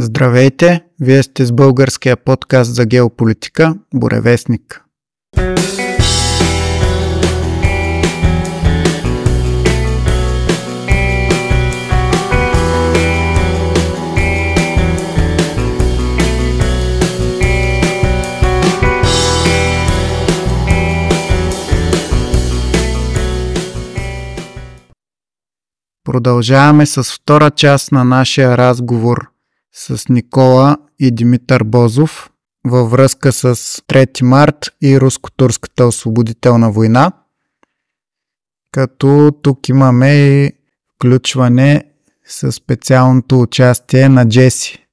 Здравейте! Вие сте с българския подкаст за геополитика Буревестник. Продължаваме с втора част на нашия разговор с Никола и Димитър Бозов във връзка с 3 март и руско-турската освободителна война. Като тук имаме и включване с специалното участие на Джеси,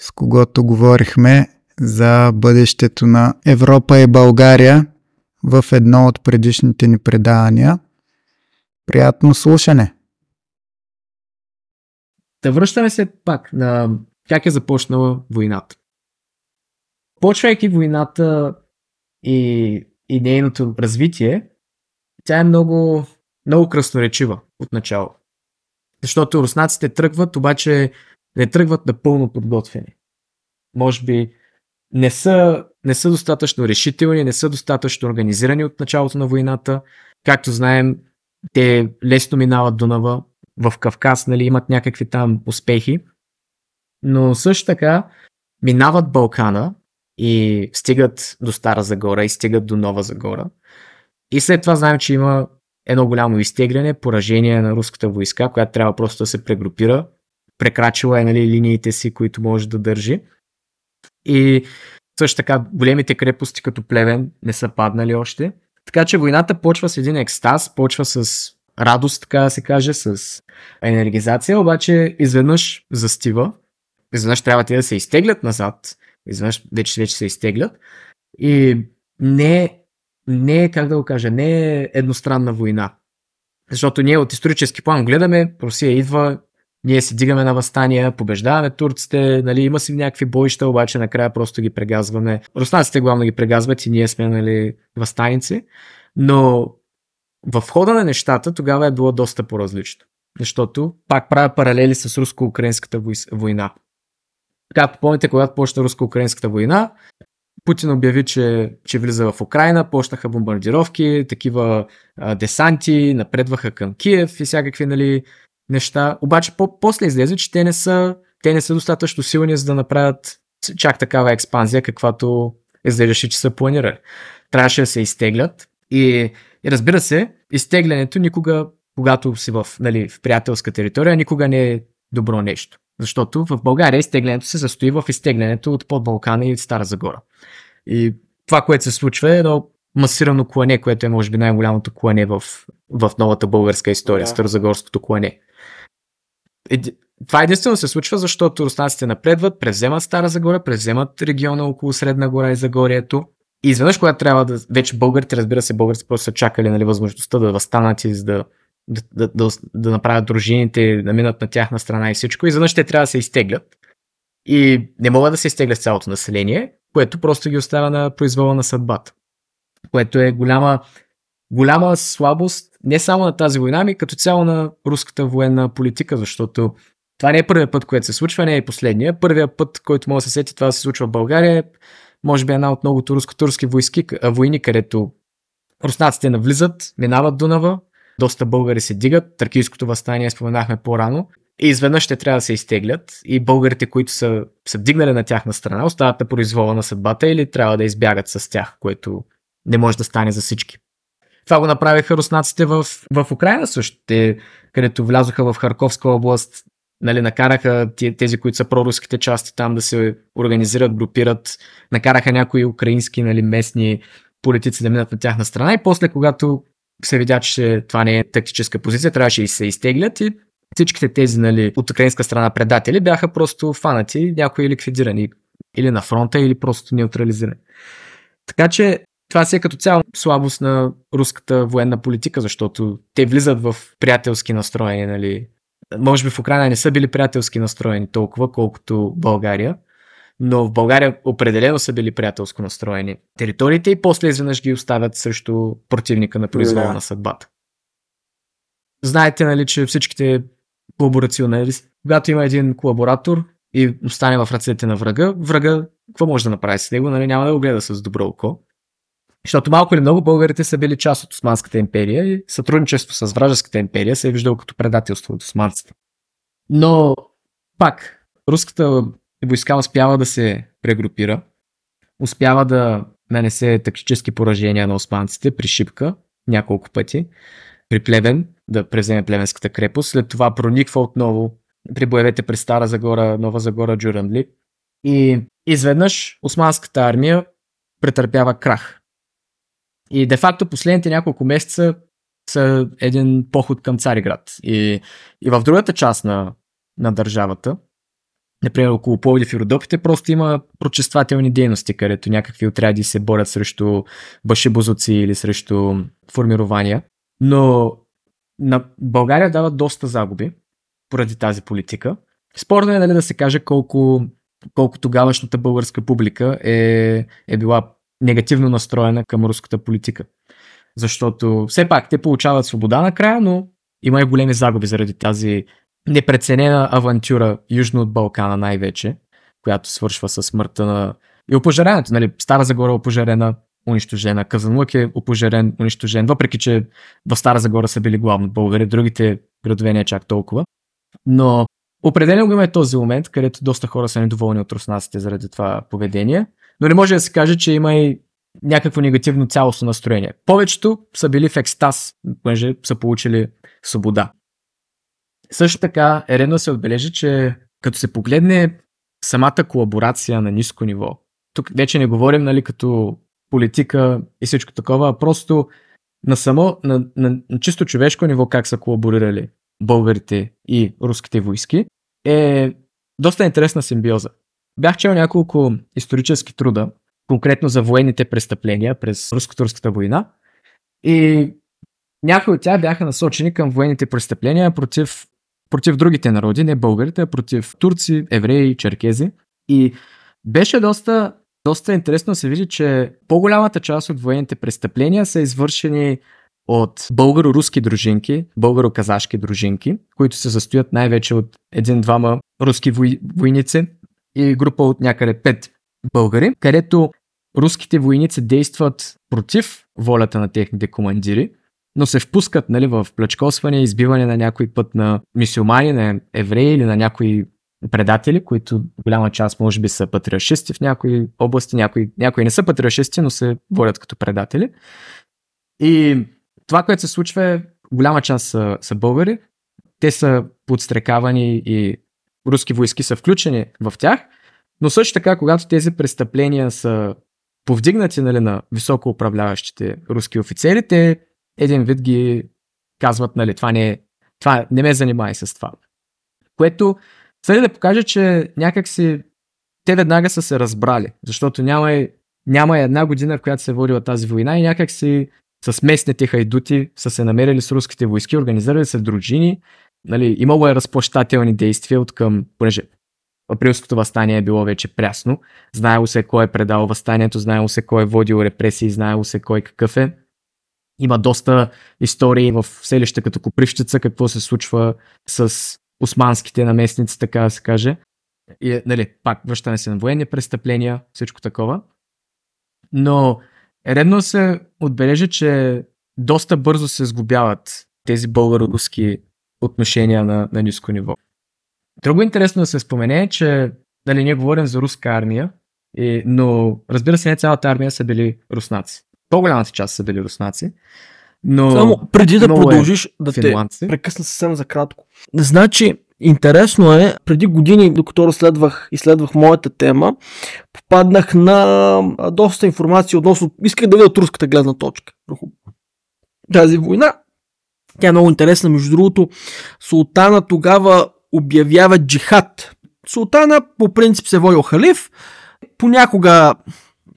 с когото говорихме за бъдещето на Европа и България в едно от предишните ни предавания. Приятно слушане! Да връщаме се пак на как е започнала войната. Почвайки войната и, и нейното развитие, тя е много, много красноречива от начало. Защото руснаците тръгват, обаче не тръгват напълно подготвени. Може би не са, не са достатъчно решителни, не са достатъчно организирани от началото на войната. Както знаем, те лесно минават Дунава, в Кавказ нали, имат някакви там успехи, но също така минават Балкана и стигат до Стара Загора и стигат до Нова Загора. И след това знаем, че има едно голямо изтегляне, поражение на руската войска, която трябва просто да се прегрупира. Прекрачила е нали, линиите си, които може да държи. И също така големите крепости като Плевен не са паднали още. Така че войната почва с един екстаз, почва с радост, така да се каже, с енергизация, обаче изведнъж застива. Изведнъж трябва те да се изтеглят назад. Изведнъж вече, вече се изтеглят. И не, не, как да го кажа, не е едностранна война. Защото ние от исторически план гледаме, Русия идва, ние си дигаме на възстания, побеждаваме турците, нали, има си някакви боища, обаче накрая просто ги прегазваме. Руснаците главно ги прегазват и ние сме нали, възстаници. Но в хода на нещата тогава е било доста по-различно. Защото пак правя паралели с руско-украинската война. Както помните, когато почна руско-украинската война, Путин обяви, че, че влиза в Украина, почнаха бомбардировки, такива а, десанти, напредваха към Киев и всякакви нали, неща. Обаче по- после излезе, че те не, са, те не са достатъчно силни, за да направят чак такава експанзия, каквато изглеждаше, че са планирали. Трябваше да се изтеглят и и разбира се, изтеглянето никога, когато си в, нали, в приятелска територия, никога не е добро нещо. Защото в България изтеглянето се състои в изтеглянето от под Балкана и Стара Загора. И това, което се случва е едно масирано клане, което е може би най-голямото клане в, в новата българска история, да. Старозагорското клане. Това единствено се случва, защото руснаците напредват, превземат Стара Загора, превземат региона около Средна гора и Загорието и изведнъж, когато трябва да. Вече българите, разбира се, българите просто са чакали нали, възможността да възстанат и да, да, да, да, да направят дружините, да минат на тяхна страна и всичко. И изведнъж те трябва да се изтеглят. И не могат да се изтеглят цялото население, което просто ги оставя на произвола на съдбата. Което е голяма, голяма слабост не само на тази война, ами като цяло на руската военна политика, защото това не е първият път, което се случва, не е и последния. Първият път, който може да се сети това се случва в България може би една от многото руско-турски войски, войни, където руснаците навлизат, минават Дунава, доста българи се дигат, Тракийското възстание споменахме по-рано, и изведнъж ще трябва да се изтеглят. И българите, които са, са вдигнали на тяхна страна, остават на произвола на съдбата или трябва да избягат с тях, което не може да стане за всички. Това го направиха руснаците в, в Украина също, те, където влязоха в Харковска област, нали, накараха тези, които са проруските части там да се организират, групират, накараха някои украински нали, местни политици да минат на тяхна страна. И после, когато се видя, че това не е тактическа позиция, трябваше и се изтеглят и всичките тези нали, от украинска страна предатели бяха просто фанати, някои ликвидирани или на фронта, или просто неутрализирани. Така че това си е като цяло слабост на руската военна политика, защото те влизат в приятелски настроени нали, може би в Украина не са били приятелски настроени толкова, колкото България, но в България определено са били приятелско настроени териториите и после изведнъж ги оставят срещу противника на произвола да. на съдбата. Знаете, нали, че всичките колаборационалисти, когато има един колаборатор, и остане в ръцете на врага, врага какво може да направи с него? Нали, няма да го гледа с добро око. Защото малко или много българите са били част от Османската империя и сътрудничество с вражеската империя се е виждало като предателство от османците. Но пак, руската войска успява да се прегрупира, успява да нанесе тактически поражения на османците при Шипка няколко пъти, при Плевен, да преземе Плевенската крепост, след това прониква отново при боевете при Стара Загора, Нова Загора, Джуранли. И изведнъж османската армия претърпява крах. И де-факто последните няколко месеца са един поход към Цариград. И, и в другата част на, на държавата, например около Пловдив и Родопите, просто има прочествателни дейности, където някакви отряди се борят срещу башибозоци или срещу формирования. Но на България дават доста загуби поради тази политика. Спорно е нали, да се каже колко, колко тогавашната българска публика е, е била негативно настроена към руската политика. Защото все пак те получават свобода накрая, но има и големи загуби заради тази непреценена авантюра южно от Балкана най-вече, която свършва с смъртта на и опожарението. Нали? Стара Загора е опожарена, унищожена. Казанлък е опожарен, унищожен, въпреки че в Стара Загора са били главно българи, другите градове не е чак толкова. Но определено го има е този момент, където доста хора са недоволни от руснаците заради това поведение, но не може да се каже, че има и някакво негативно цялостно настроение. Повечето са били в екстаз, понеже са получили свобода. Също така е редно се отбележи, че като се погледне самата колаборация на ниско ниво, тук вече не говорим нали, като политика и всичко такова, а просто на само, на, на, на чисто човешко ниво как са колаборирали българите и руските войски, е доста интересна симбиоза. Бях чел няколко исторически труда, конкретно за военните престъпления през руско-турската война и някои от тях бяха насочени към военните престъпления против, против другите народи, не българите, а против турци, евреи, черкези. И беше доста, доста интересно да се види, че по-голямата част от военните престъпления са извършени от българо-руски дружинки, българо-казашки дружинки, които се състоят най-вече от един-двама руски вой... войници и група от някъде пет българи, където руските войници действат против волята на техните командири, но се впускат нали, в плячкосване, избиване на някой път на мисиомани, на евреи или на някои предатели, които голяма част може би са патриашисти в някои области, някои, някои не са патриашисти, но се водят като предатели. И това, което се случва е, голяма част са, са българи, те са подстрекавани и руски войски са включени в тях, но също така, когато тези престъпления са повдигнати нали, на високо управляващите руски офицери, те един вид ги казват, нали, това не, е, това не ме занимай с това. Което следва да покаже, че някакси те веднага са се разбрали, защото няма, няма една година, в която се е водила тази война и някакси с местните хайдути са се намерили с руските войски, организирали се дружини, нали, имало е разплащателни действия от към, понеже априлското възстание е било вече прясно, знаело се кой е предал възстанието, знаело се кой е водил репресии, знаело се кой какъв е. Има доста истории в селище като Копривщица, какво се случва с османските наместници, така да се каже. И, нали, пак връщане се на военни престъпления, всичко такова. Но редно се отбележи, че доста бързо се сгубяват тези българо-руски отношения на, на ниско ниво. Друго интересно да се спомене е, че дали ние говорим за руска армия, и, но разбира се не цялата армия са били руснаци. По-голямата част са били руснаци. Но Само преди да е продължиш да финландци. те прекъсна съвсем за кратко. Значи, интересно е, преди години, докато разследвах, изследвах моята тема, попаднах на доста информация относно, исках да видя от руската гледна точка върху тази война. Тя е много интересна, между другото. Султана тогава обявява джихад. Султана по принцип се водил халиф, понякога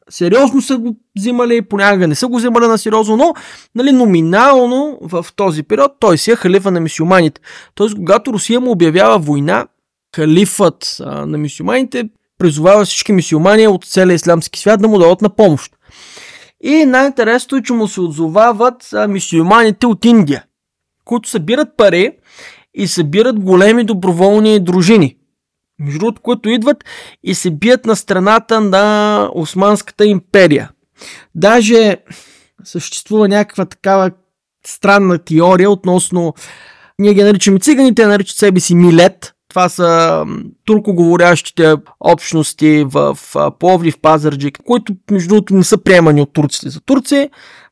сериозно са го взимали, понякога не са го взимали на сериозно, но нали, номинално в този период той си е халифа на мисюманите. Тоест, когато Русия му обявява война, халифът а, на мисюманите призовава всички мисюмани от целия ислямски свят да му дадат на помощ. И най-интересното е, че му се отзовават мисюманите от Индия, които събират пари и събират големи доброволни дружини. Между другото, които идват и се бият на страната на Османската империя. Даже съществува някаква такава странна теория относно ние ги наричаме циганите, те наричат себе си Милет. Това са туркоговорящите общности в Пловдив, Пазарджик, които между другото не са приемани от турците за Турция,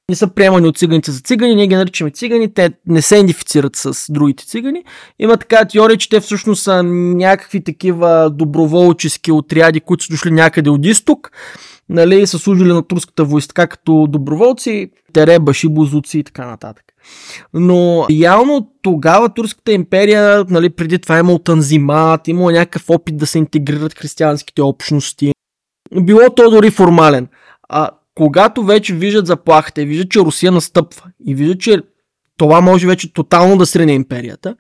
не са приемани от циганите за цигани, ние ги наричаме цигани, те не се идентифицират с другите цигани. Има така теория, че те всъщност са някакви такива доброволчески отряди, които са дошли някъде от изток, нали, са служили на турската войска като доброволци, теребаши, бузуци и така нататък. Но явно тогава Турската империя, нали, преди това е имал танзимат, имало някакъв опит да се интегрират християнските общности. Било то дори формален. А когато вече виждат заплахата и виждат, че Русия настъпва и виждат, че това може вече тотално да срене империята,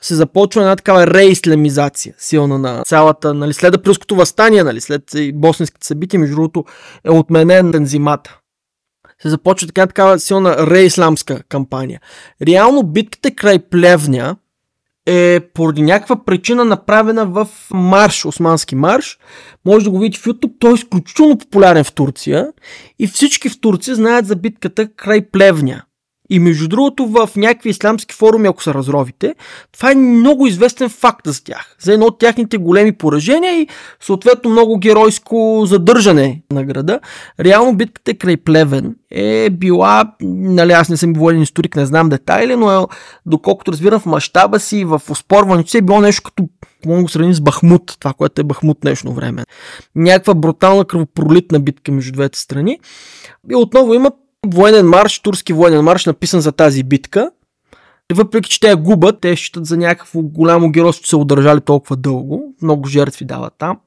се започва една такава реислямизация, силна на цялата, нали, след априлското възстание, нали, след босненските събития, между другото, е отменен танзимата се започва така такава силна реисламска кампания. Реално битката край Плевня е поради някаква причина направена в марш, османски марш. Може да го видите в YouTube, той е изключително популярен в Турция и всички в Турция знаят за битката край Плевня. И между другото в някакви исламски форуми, ако се разровите, това е много известен факт за тях. За едно от тяхните големи поражения и съответно много геройско задържане на града. Реално битката край Плевен е била, нали аз не съм военен историк, не знам детайли, но е, доколкото разбирам в мащаба си, в оспорването си е било нещо като мога го сравним с Бахмут, това, което е Бахмут днешно време. Някаква брутална кръвопролитна битка между двете страни. И отново има военен марш, турски военен марш, написан за тази битка. Въпреки, че те я губят, те считат за някакво голямо геройство, че са удържали толкова дълго. Много жертви дават там.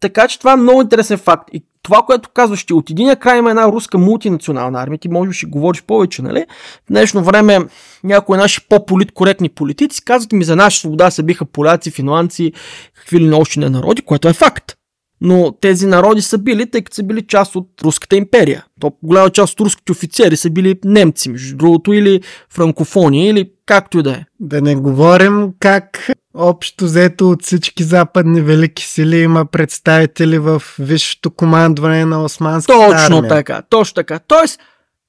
Така че това е много интересен факт. И това, което казваш, че от един край има една руска мултинационална армия, ти може би ще говориш повече, нали? В днешно време някои наши по-политкоректни политици казват ми за наша свобода се биха поляци, финландци, какви ли още не народи, което е факт но тези народи са били, тъй като са били част от Руската империя. То голяма част от руските офицери са били немци, между другото, или франкофони, или както и да е. Да не говорим как общо взето от всички западни велики сили има представители в висшето командване на османската Точно армия. така, точно така. Тоест,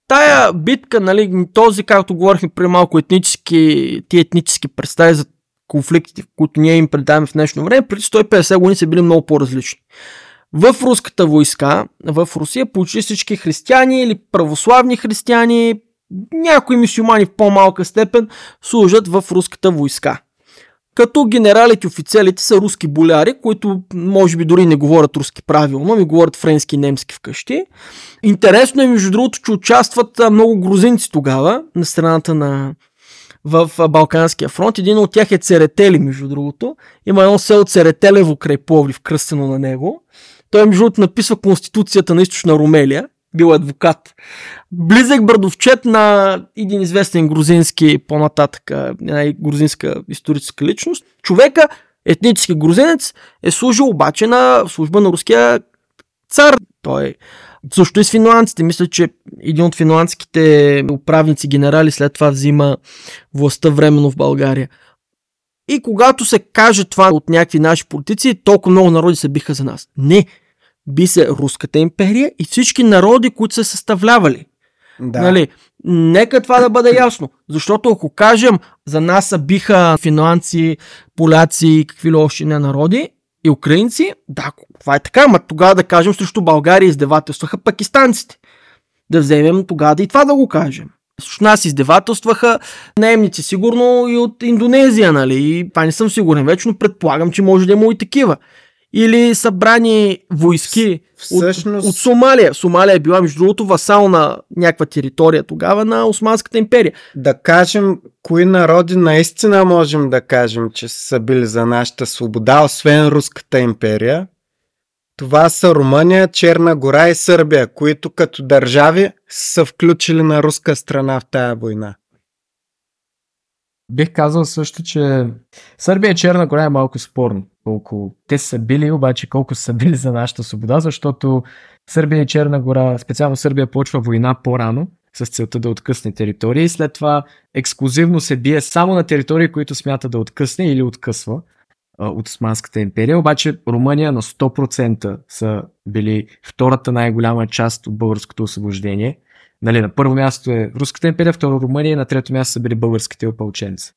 тая битка, нали, този, както говорихме при малко етнически, ти етнически представи за конфликтите, които ние им предаваме в днешно време, преди 150 години са били много по-различни. В руската войска, в Русия, почти всички християни или православни християни, някои мисюмани в по-малка степен, служат в руската войска. Като генералите и офицерите са руски боляри, които може би дори не говорят руски правилно, ми говорят френски и немски вкъщи. Интересно е, между другото, че участват много грузинци тогава на страната на в Балканския фронт. Един от тях е Церетели, между другото. Има едно село Церетелево край Пловдив, кръстено на него. Той, между другото, написва Конституцията на източна Румелия. Бил адвокат. Близък брадовчет на един известен грузински, по-нататък, една грузинска историческа личност. Човека, етнически грузинец, е служил обаче на служба на руския цар. Той също и с финландците. Мисля, че един от финландските управници генерали след това взима властта временно в България. И когато се каже това от някакви наши политици, толкова много народи се биха за нас. Не, би се Руската империя и всички народи, които са съставлявали. Да. Нали? Нека това да бъде ясно. Защото ако кажем за нас са биха финландци, поляци и какви ли още не народи, и украинци, да, това е така, ама тогава да кажем срещу България издевателстваха пакистанците. Да вземем тогава да и това да го кажем. Срещу нас издевателстваха наемници, сигурно и от Индонезия, нали? И това не съм сигурен вече, но предполагам, че може да има и такива. Или събрани войски Всъщност... от, от Сомалия. Сомалия е била, между другото, васал на някаква територия тогава на Османската империя. Да кажем, кои народи наистина можем да кажем, че са били за нашата свобода, освен Руската империя. Това са Румъния, Черна гора и Сърбия, които като държави са включили на руска страна в тая война. Бих казал също, че Сърбия и Черна гора е малко спорно. Колко те са били, обаче колко са били за нашата свобода, защото Сърбия и Черна гора, специално Сърбия, почва война по-рано с целта да откъсне територии след това ексклюзивно се бие само на територии, които смята да откъсне или откъсва. от Османската империя, обаче Румъния на 100% са били втората най-голяма част от българското освобождение. Нали, на първо място е Руската империя, второ Румъния на трето място са били българските опълченци.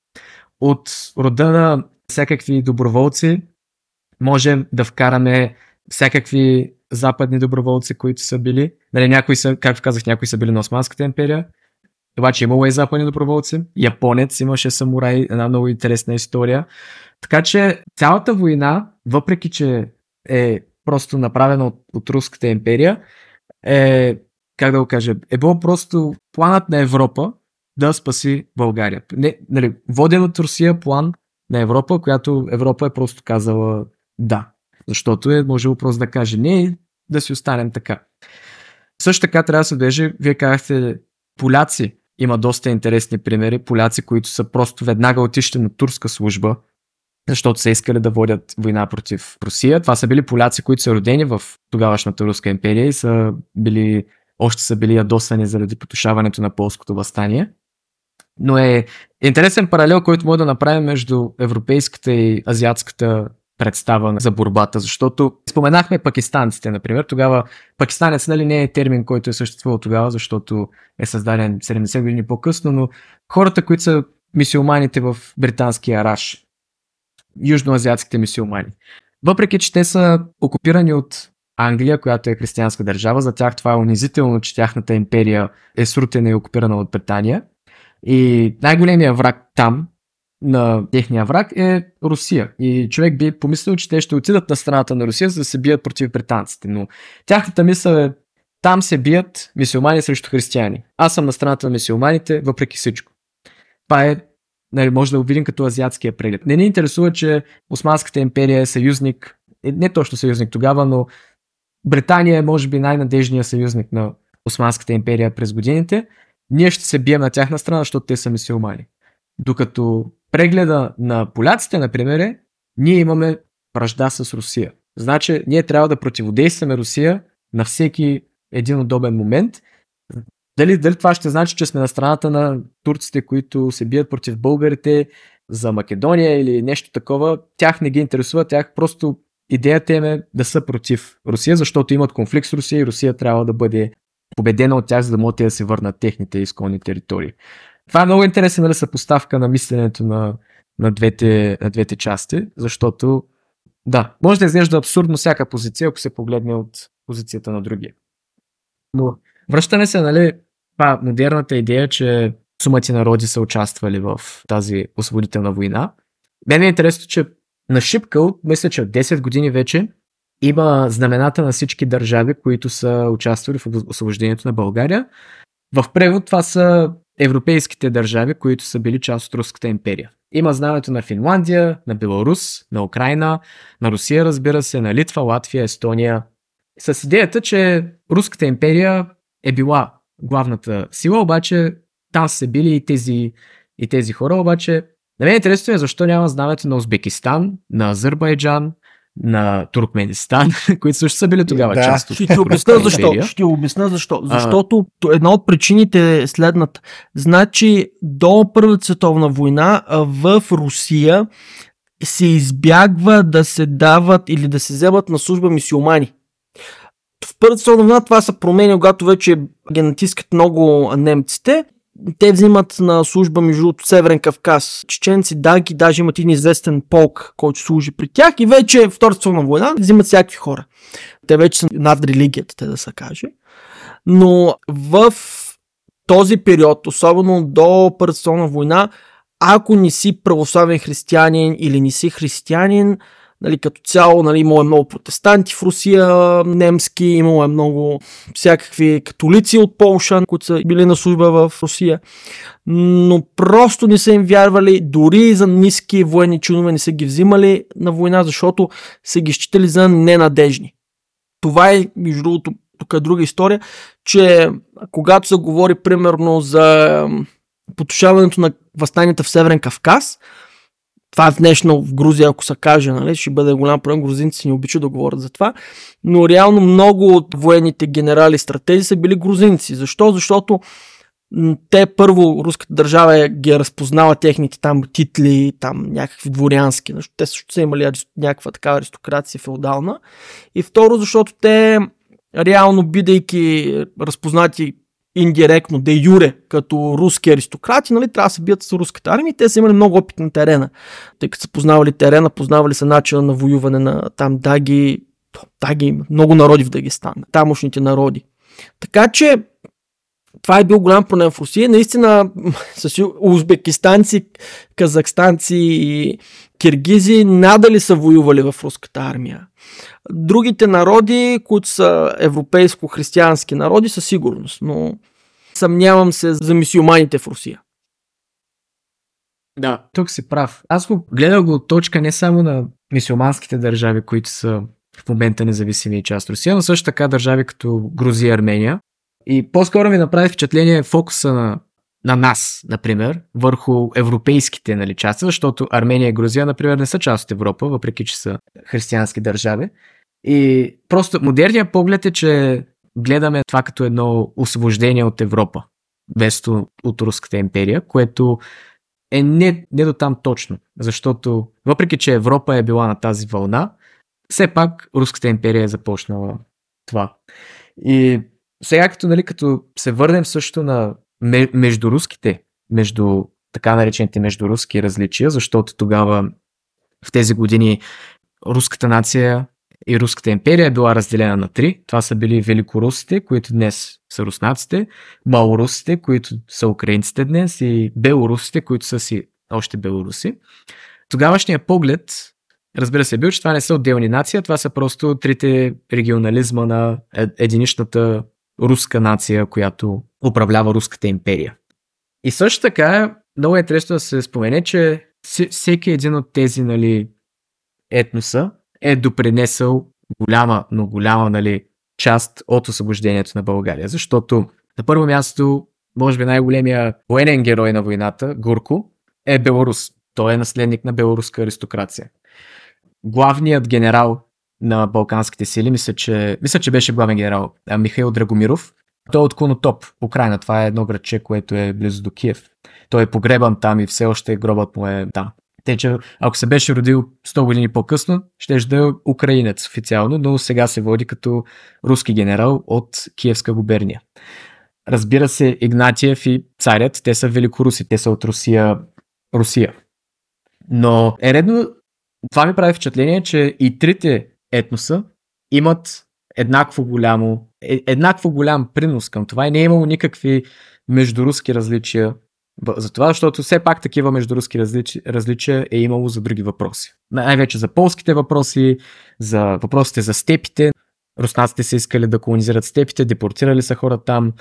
От рода на всякакви доброволци можем да вкараме всякакви западни доброволци, които са били. Нали, някои са, както казах, някои са били на Османската империя, обаче имало и западни доброволци. Японец имаше самурай, една много интересна история. Така че цялата война, въпреки че е просто направена от, от Руската империя, е, как да го кажа, е било просто планът на Европа да спаси България. Не, нали, воден от Русия план на Европа, която Европа е просто казала да. Защото е можело просто да каже не да си останем така. Също така трябва да се отбележи, вие казахте поляци. Има доста интересни примери. Поляци, които са просто веднага отишли на турска служба, защото са искали да водят война против Русия. Това са били поляци, които са родени в тогавашната Руска империя и са били, още са били ядосани заради потушаването на полското възстание. Но е интересен паралел, който може да направим между европейската и азиатската представа за борбата, защото споменахме пакистанците, например. Тогава пакистанец нали, не е термин, който е съществувал тогава, защото е създаден 70 години по-късно, но хората, които са мисиоманите в британския Раш, южноазиатските мисиомани. Въпреки, че те са окупирани от Англия, която е християнска държава, за тях това е унизително, че тяхната империя е срутена и окупирана от Британия. И най-големия враг там, на техния враг е Русия. И човек би помислил, че те ще отидат на страната на Русия, за да се бият против британците. Но тяхната мисъл е там се бият мисиомани срещу християни. Аз съм на страната на мисиоманите, въпреки всичко. Това е, нали, може да го видим като азиатския преглед. Не ни интересува, че Османската империя е съюзник, е, не точно съюзник тогава, но Британия е може би най-надежният съюзник на Османската империя през годините. Ние ще се бием на тяхна страна, защото те са мисиомани. Докато прегледа на поляците, например, е, ние имаме вражда с Русия. Значи, ние трябва да противодействаме Русия на всеки един удобен момент. Дали, дали това ще значи, че сме на страната на турците, които се бият против българите за Македония или нещо такова, тях не ги интересува, тях просто идеята им е да са против Русия, защото имат конфликт с Русия и Русия трябва да бъде победена от тях, за да могат да се върнат техните изконни територии. Това е много интересен нали, съпоставка на мисленето на, на, двете, на двете части, защото да, може да изглежда абсурдно всяка позиция, ако се погледне от позицията на другия. Но връщане се, нали, това модерната идея, че сумати народи са участвали в тази освободителна война. Мен е интересно, че на Шипкъл, мисля, че от 10 години вече има знамената на всички държави, които са участвали в освобождението на България. В превод това са европейските държави, които са били част от Руската империя. Има знамето на Финландия, на Беларус, на Украина, на Русия, разбира се, на Литва, Латвия, Естония. С идеята, че Руската империя е била главната сила, обаче там са били и тези, и тези хора, обаче на мен е интересно е защо няма знамето на Узбекистан, на Азербайджан, на Туркменистан, които също са били тогава да. част от Ще ти обясня защо. Ще ти обясня защо. Защото а... една от причините е следната. Значи до Първата световна война в Русия се избягва да се дават или да се вземат на служба мисиомани. В Първата световна война това се променя, когато вече ги натискат много немците те взимат на служба между Северен Кавказ. Чеченци, даги, даже имат един известен полк, който служи при тях и вече Втората световна война взимат всякакви хора. Те вече са над религията, те да се каже. Но в този период, особено до Първата световна война, ако не си православен християнин или не си християнин, Нали, като цяло нали, имало е много протестанти в Русия, немски, имало е много всякакви католици от Полша, които са били на служба в Русия, но просто не са им вярвали, дори за ниски военни чинове не са ги взимали на война, защото са ги считали за ненадежни. Това е, между другото, тук е друга история, че когато се говори примерно за потушаването на възстанията в Северен Кавказ, това днешно в Грузия, ако се каже, нали, ще бъде голям проблем. Грузинците не обичат да говорят за това. Но реално много от военните генерали стратези са били грузинци. Защо? Защото те първо, руската държава ги е разпознала техните там титли, там някакви дворянски, нещо. те също са имали някаква такава аристокрация феодална. И второ, защото те реално бидейки разпознати индиректно, де юре, като руски аристократи, нали, трябва да се бият с руската армия. Те са имали много опит на терена, тъй като са познавали терена, познавали са начина на воюване на там даги, даги, много народи в Дагестан, тамошните народи. Така че това е бил голям проблем в Русия. Наистина, с узбекистанци, казахстанци и киргизи надали са воювали в руската армия. Другите народи, които са европейско-християнски народи, със сигурност, но съмнявам се за мисиоманите в Русия. Да, тук си прав. Аз го гледал го от точка не само на мисиоманските държави, които са в момента независими и част Русия, но също така държави като Грузия и Армения. И по-скоро ми направи впечатление фокуса на, на нас, например, върху европейските нали, части, защото Армения и Грузия, например, не са част от Европа, въпреки че са християнски държави. И просто модерният поглед е, че гледаме това като едно освобождение от Европа, вместо от Руската империя, което е не, не до там точно, защото въпреки, че Европа е била на тази вълна, все пак Руската империя е започнала това. И сега като, нали, като се върнем също на между руските, между така наречените междуруски различия, защото тогава в тези години руската нация и Руската империя е била разделена на три. Това са били великорусите, които днес са руснаците, малорусите, които са украинците днес и белорусите, които са си още белоруси. Тогавашният поглед, разбира се, е бил, че това не са отделни нации, това са просто трите регионализма на единичната руска нация, която управлява Руската империя. И също така, много е интересно да се спомене, че всеки един от тези нали, етноса е допринесъл голяма, но голяма нали, част от освобождението на България. Защото на първо място, може би най-големия военен герой на войната, Гурко, е белорус. Той е наследник на белоруска аристокрация. Главният генерал на балканските сили, мисля, че, мисля, че беше главен генерал Михаил Драгомиров. Той е от Конотоп, Украина. Това е едно градче, което е близо до Киев. Той е погребан там и все още гробът му е там. Те, че ако се беше родил 100 години по-късно, ще да е украинец официално, но сега се води като руски генерал от Киевска губерния. Разбира се, Игнатиев и царят, те са великоруси, те са от Русия, Русия. Но е редно, това ми прави впечатление, че и трите етноса имат еднакво голямо, еднакво голям принос към това и не е имало никакви междуруски различия за това, защото все пак такива междуруски различия, различия е имало за други въпроси. Най-вече за полските въпроси, за въпросите за степите. Руснаците са искали да колонизират степите, депортирали са хора там.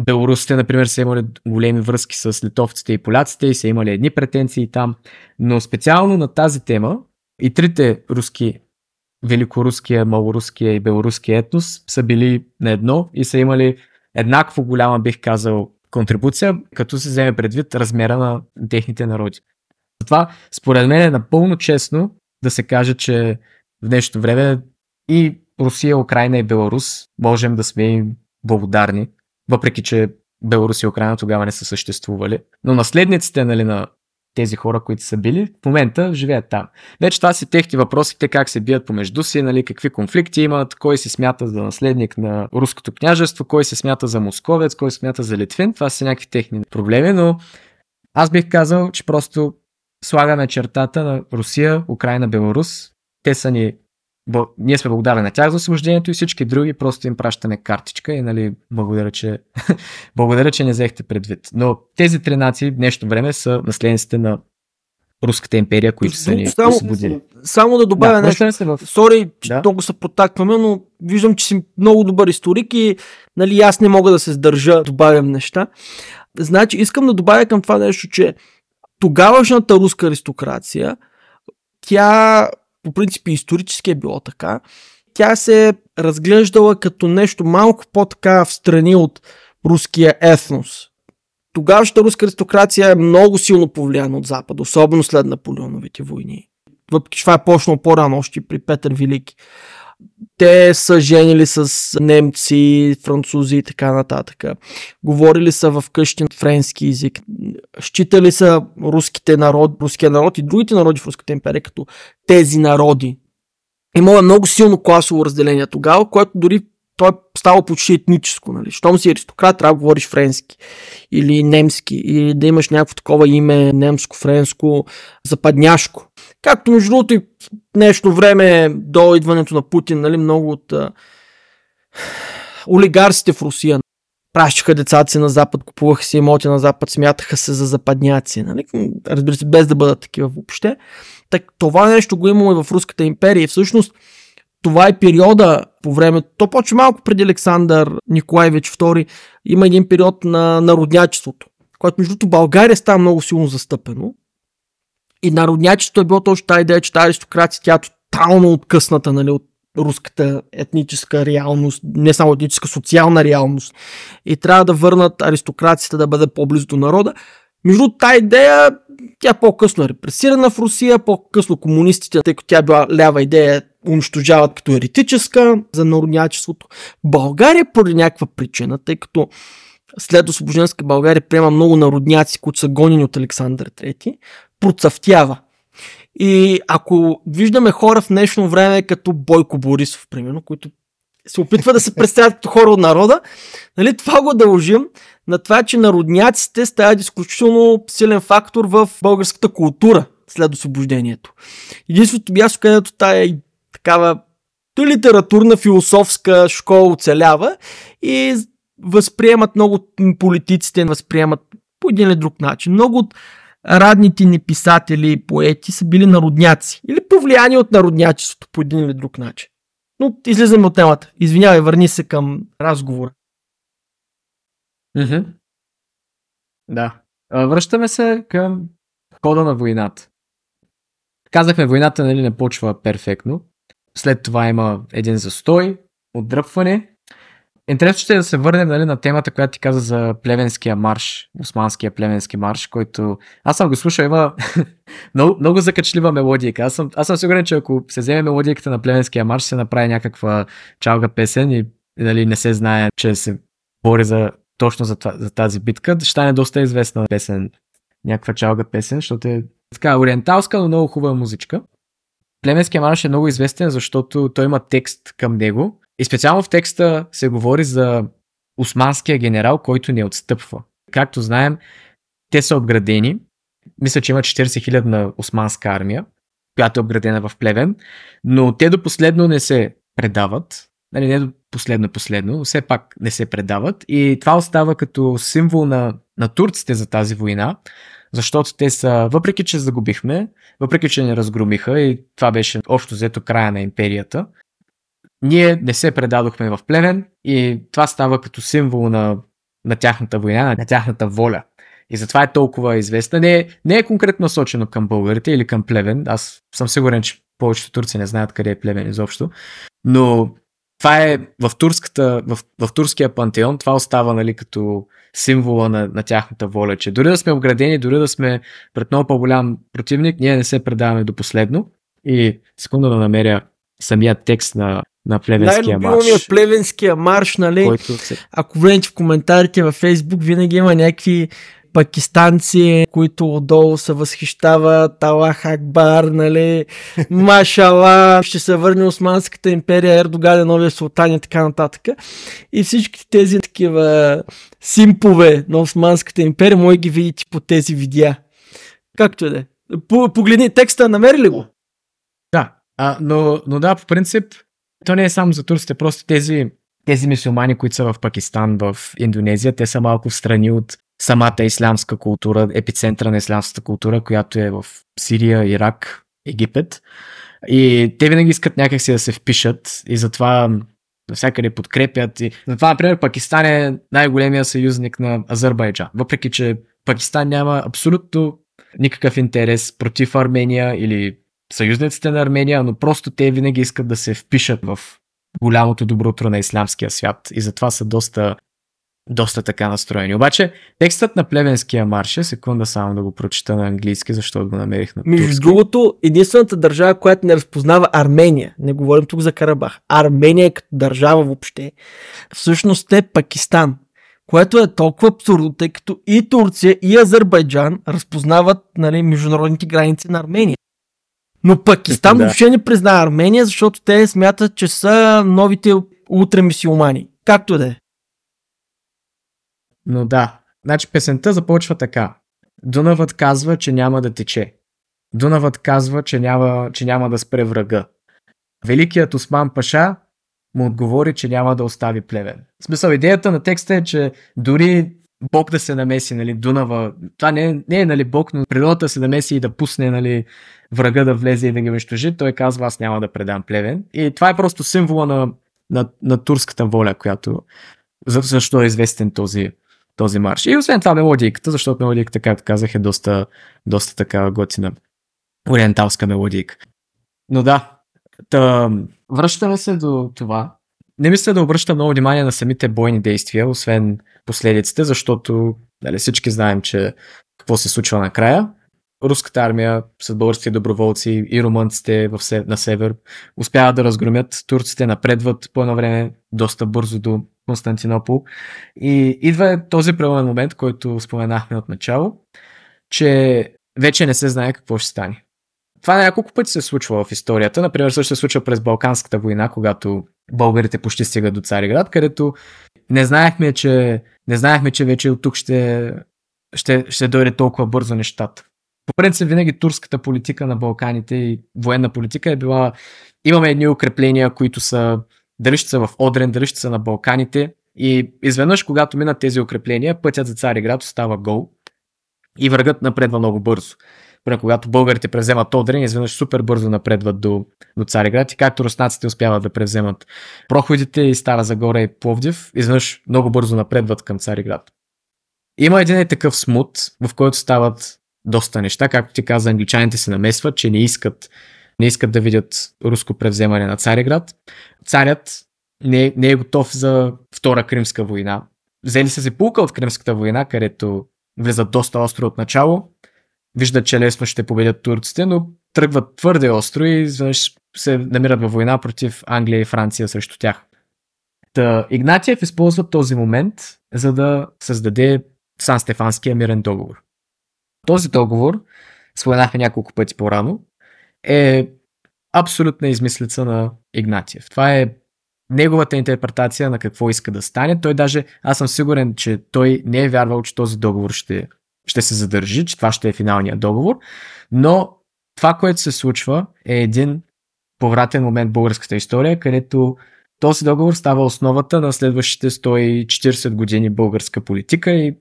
Белорусите, например, са имали големи връзки с литовците и поляците и са имали едни претенции там. Но специално на тази тема и трите руски великоруския, малоруския и белоруския етнос са били на едно и са имали еднакво голяма, бих казал, контрибуция, като се вземе предвид размера на техните народи. Затова, според мен е напълно честно да се каже, че в днешното време и Русия, Украина и Беларус можем да сме им благодарни, въпреки че Беларус и Украина тогава не са съществували. Но наследниците нали, на тези хора, които са били, в момента живеят там. Вече това си техни въпроси, те как се бият помежду си, нали, какви конфликти имат, кой се смята за наследник на руското княжество, кой се смята за московец, кой се смята за литвин. Това са някакви техни проблеми, но аз бих казал, че просто слагаме чертата на Русия, Украина, Беларус. Те са ни Бо, ние сме благодарни на тях за освобождението и всички други просто им пращаме картичка и нали, благодаря, че, благодаря, че не взехте предвид. Но тези три нации в днешно време са наследниците на Руската империя, които са ни само, освободили. Само да добавя да, нещо. Се в... Сори, че да. много се протакваме, но виждам, че си много добър историк и нали, аз не мога да се сдържа, добавям неща. Значи, искам да добавя към това нещо, че тогавашната руска аристокрация, тя по принцип исторически е било така, тя се е разглеждала като нещо малко по-така в страни от руския етнос. Тогавашната руска аристокрация е много силно повлияна от Запада, особено след Наполеоновите войни. Въпреки че това е почнало по-рано, още при Петър Велики. Те са женили с немци, французи и така нататък. Говорили са в къщи френски язик. Считали са руските народ, руския народ и другите народи в Руската империя като тези народи. Имало много силно класово разделение тогава, което дори той е става почти етническо. Нали? Щом си аристократ, трябва да говориш френски или немски, или да имаш някакво такова име немско, френско, западняшко. Както между другото и в днешно време до идването на Путин, нали, много от а, олигарсите в Русия пращаха децата си на Запад, купуваха си имоти на Запад, смятаха се за западняци. Нали? Разбира се, без да бъдат такива въобще. Так, това нещо го имаме в Руската империя и всъщност това е периода по време, то почва малко преди Александър Николаевич II, има един период на народнячеството, което между другото България става много силно застъпено. И народнячеството е било точно тази идея, че тази аристокрация тя е тотално откъсната нали, от руската етническа реалност, не само етническа, социална реалност. И трябва да върнат аристокрацията да бъде по-близо до народа. Между тази идея, тя по-късно е репресирана в Русия, по-късно комунистите, тъй като тя била лява идея, унищожават като еретическа за народнячеството. България поради някаква причина, тъй като след освобожденска България приема много народняци, които са гонени от Александър III, процъфтява. И ако виждаме хора в днешно време като Бойко Борисов, примерно, които се опитва да се представят като хора от народа, нали, това го дължим на това, че народняците стават изключително силен фактор в българската култура след освобождението. Единственото място, където тая такава то литературна, философска школа оцелява и възприемат много политиците, възприемат по един или друг начин. Много от радните ни писатели и поети са били народняци или повлияни от народнячеството по един или друг начин. Но излизаме от темата. Извинявай, върни се към разговора. Да. Връщаме се към хода на войната. Казахме, войната нали, не почва перфектно. След това има един застой, отдръпване. Интересно ще е да се върнем нали, на темата, която ти каза за плевенския марш, османския плевенски марш, който аз съм го слушал, има много, много закачлива мелодия. Аз съм, аз съм сигурен, че ако се вземе мелодията на плевенския марш, се направи някаква чалга песен и нали, не се знае, че се бори за, точно за, за тази битка, ще стане доста известна песен, някаква чалга песен, защото е така ориенталска, но много хубава музичка. Племенския марш е много известен, защото той има текст към него. И специално в текста се говори за османския генерал, който не отстъпва. Както знаем, те са обградени. Мисля, че има 40 000 на османска армия, която е обградена в Плевен, но те до последно не се предават. Нали, не до последно последно, но все пак не се предават. И това остава като символ на, на турците за тази война, защото те са, въпреки че загубихме, въпреки че не разгромиха и това беше общо взето края на империята, ние не се предадохме в племен и това става като символ на, на тяхната война, на тяхната воля. И затова е толкова известна. Не, не е конкретно насочено към българите или към плевен. Аз съм сигурен, че повечето турци не знаят къде е плевен изобщо. Но това е в, турската, в, в турския пантеон, това остава нали, като символа на, на тяхната воля, че дори да сме оградени, дори да сме пред много по-голям противник, ние не се предаваме до последно. И секунда да намеря самия текст на, на Плевенския марш. от Плевенския марш, нали? Който се... Ако влезете в коментарите във Фейсбук, винаги има някакви пакистанци, които отдолу се възхищават, Аллах Акбар, нали, Машала, ще се върне Османската империя, Ердоган е новия султан и така нататък. И всички тези такива симпове на Османската империя, може ги видите по тези видеа. Както и да е. Погледни текста, намери ли го? А, но, но да, по принцип, то не е само за турците, просто тези тези мисюлмани, които са в Пакистан, в Индонезия, те са малко в страни от самата ислямска култура, епицентъра на ислямската култура, която е в Сирия, Ирак, Египет. И те винаги искат някакси да се впишат и затова навсякъде подкрепят. И затова, например, Пакистан е най-големия съюзник на Азербайджан. Въпреки, че Пакистан няма абсолютно никакъв интерес против Армения или съюзниците на Армения, но просто те винаги искат да се впишат в голямото добро утро на ислямския свят и затова са доста доста така настроени. Обаче текстът на плевенския марш е, секунда само да го прочита на английски, защото го намерих на Между турски. другото, единствената държава, която не разпознава Армения, не говорим тук за Карабах, Армения като държава въобще, всъщност е Пакистан. Което е толкова абсурдно, тъй като и Турция, и Азербайджан разпознават нали, международните граници на Армения. Но Пакистан Да. въобще не признава Армения, защото те смятат, че са новите ултрамисиомани. Както да е. Но да, значи песента започва така. Дунавът казва, че няма да тече. Дунавът казва, че няма, че няма да спре врага. Великият Осман Паша му отговори, че няма да остави плевен. В смисъл, идеята на текста е, че дори Бог да се намеси, нали, Дунава, това не е, не е нали, Бог, но природата се намеси и да пусне нали, врага да влезе и да ги унищожи, той казва, аз няма да предам плевен. И това е просто символа на, на, на турската воля, която за, защо е известен този, този марш. И освен това мелодийката, защото мелодийката, както казах, е доста, доста така готина ориенталска мелодийка. Но да, та, връщаме се до това. Не мисля да обръщам много внимание на самите бойни действия, освен последиците, защото нали, всички знаем, че какво се случва накрая. Руската армия с български доброволци и румънците в се, на север успяват да разгромят. Турците напредват по едно време доста бързо до Константинопол. И идва този преломен момент, който споменахме от начало, че вече не се знае какво ще стане. Това няколко пъти се случва в историята. Например, също се случва през Балканската война, когато българите почти стигат до Цариград, където не знаехме, че, не знаехме, че вече от тук ще, ще, ще дойде толкова бързо нещата. По принцип, винаги турската политика на Балканите и военна политика е била имаме едни укрепления, които са дали ще са в Одрен, дали ще са на Балканите и изведнъж, когато минат тези укрепления, пътят за Цариград остава гол и врагът напредва много бързо. Примерно, когато българите превземат Одрин, изведнъж супер бързо напредват до, до Цариград и както руснаците успяват да превземат проходите и Стара Загора и Пловдив, изведнъж много бързо напредват към Цариград. Има един е такъв смут, в който стават доста неща. Както ти каза, англичаните се намесват, че не искат, не искат да видят руско превземане на Цариград. Царят не, не е готов за втора Кримска война. Взели са се пулка от Кримската война, където влизат доста остро от начало. Виждат, че лесно ще победят турците, но тръгват твърде остро и изведнъж се намират във война против Англия и Франция срещу тях. Та, Игнатиев използва този момент, за да създаде Сан Стефанския мирен договор. Този договор, споменахме няколко пъти по-рано, е абсолютна измислица на Игнатиев. Това е неговата интерпретация на какво иска да стане. Той даже, аз съм сигурен, че той не е вярвал, че този договор ще, ще се задържи, че това ще е финалният договор, но това, което се случва е един повратен момент в българската история, където този договор става основата на следващите 140 години българска политика и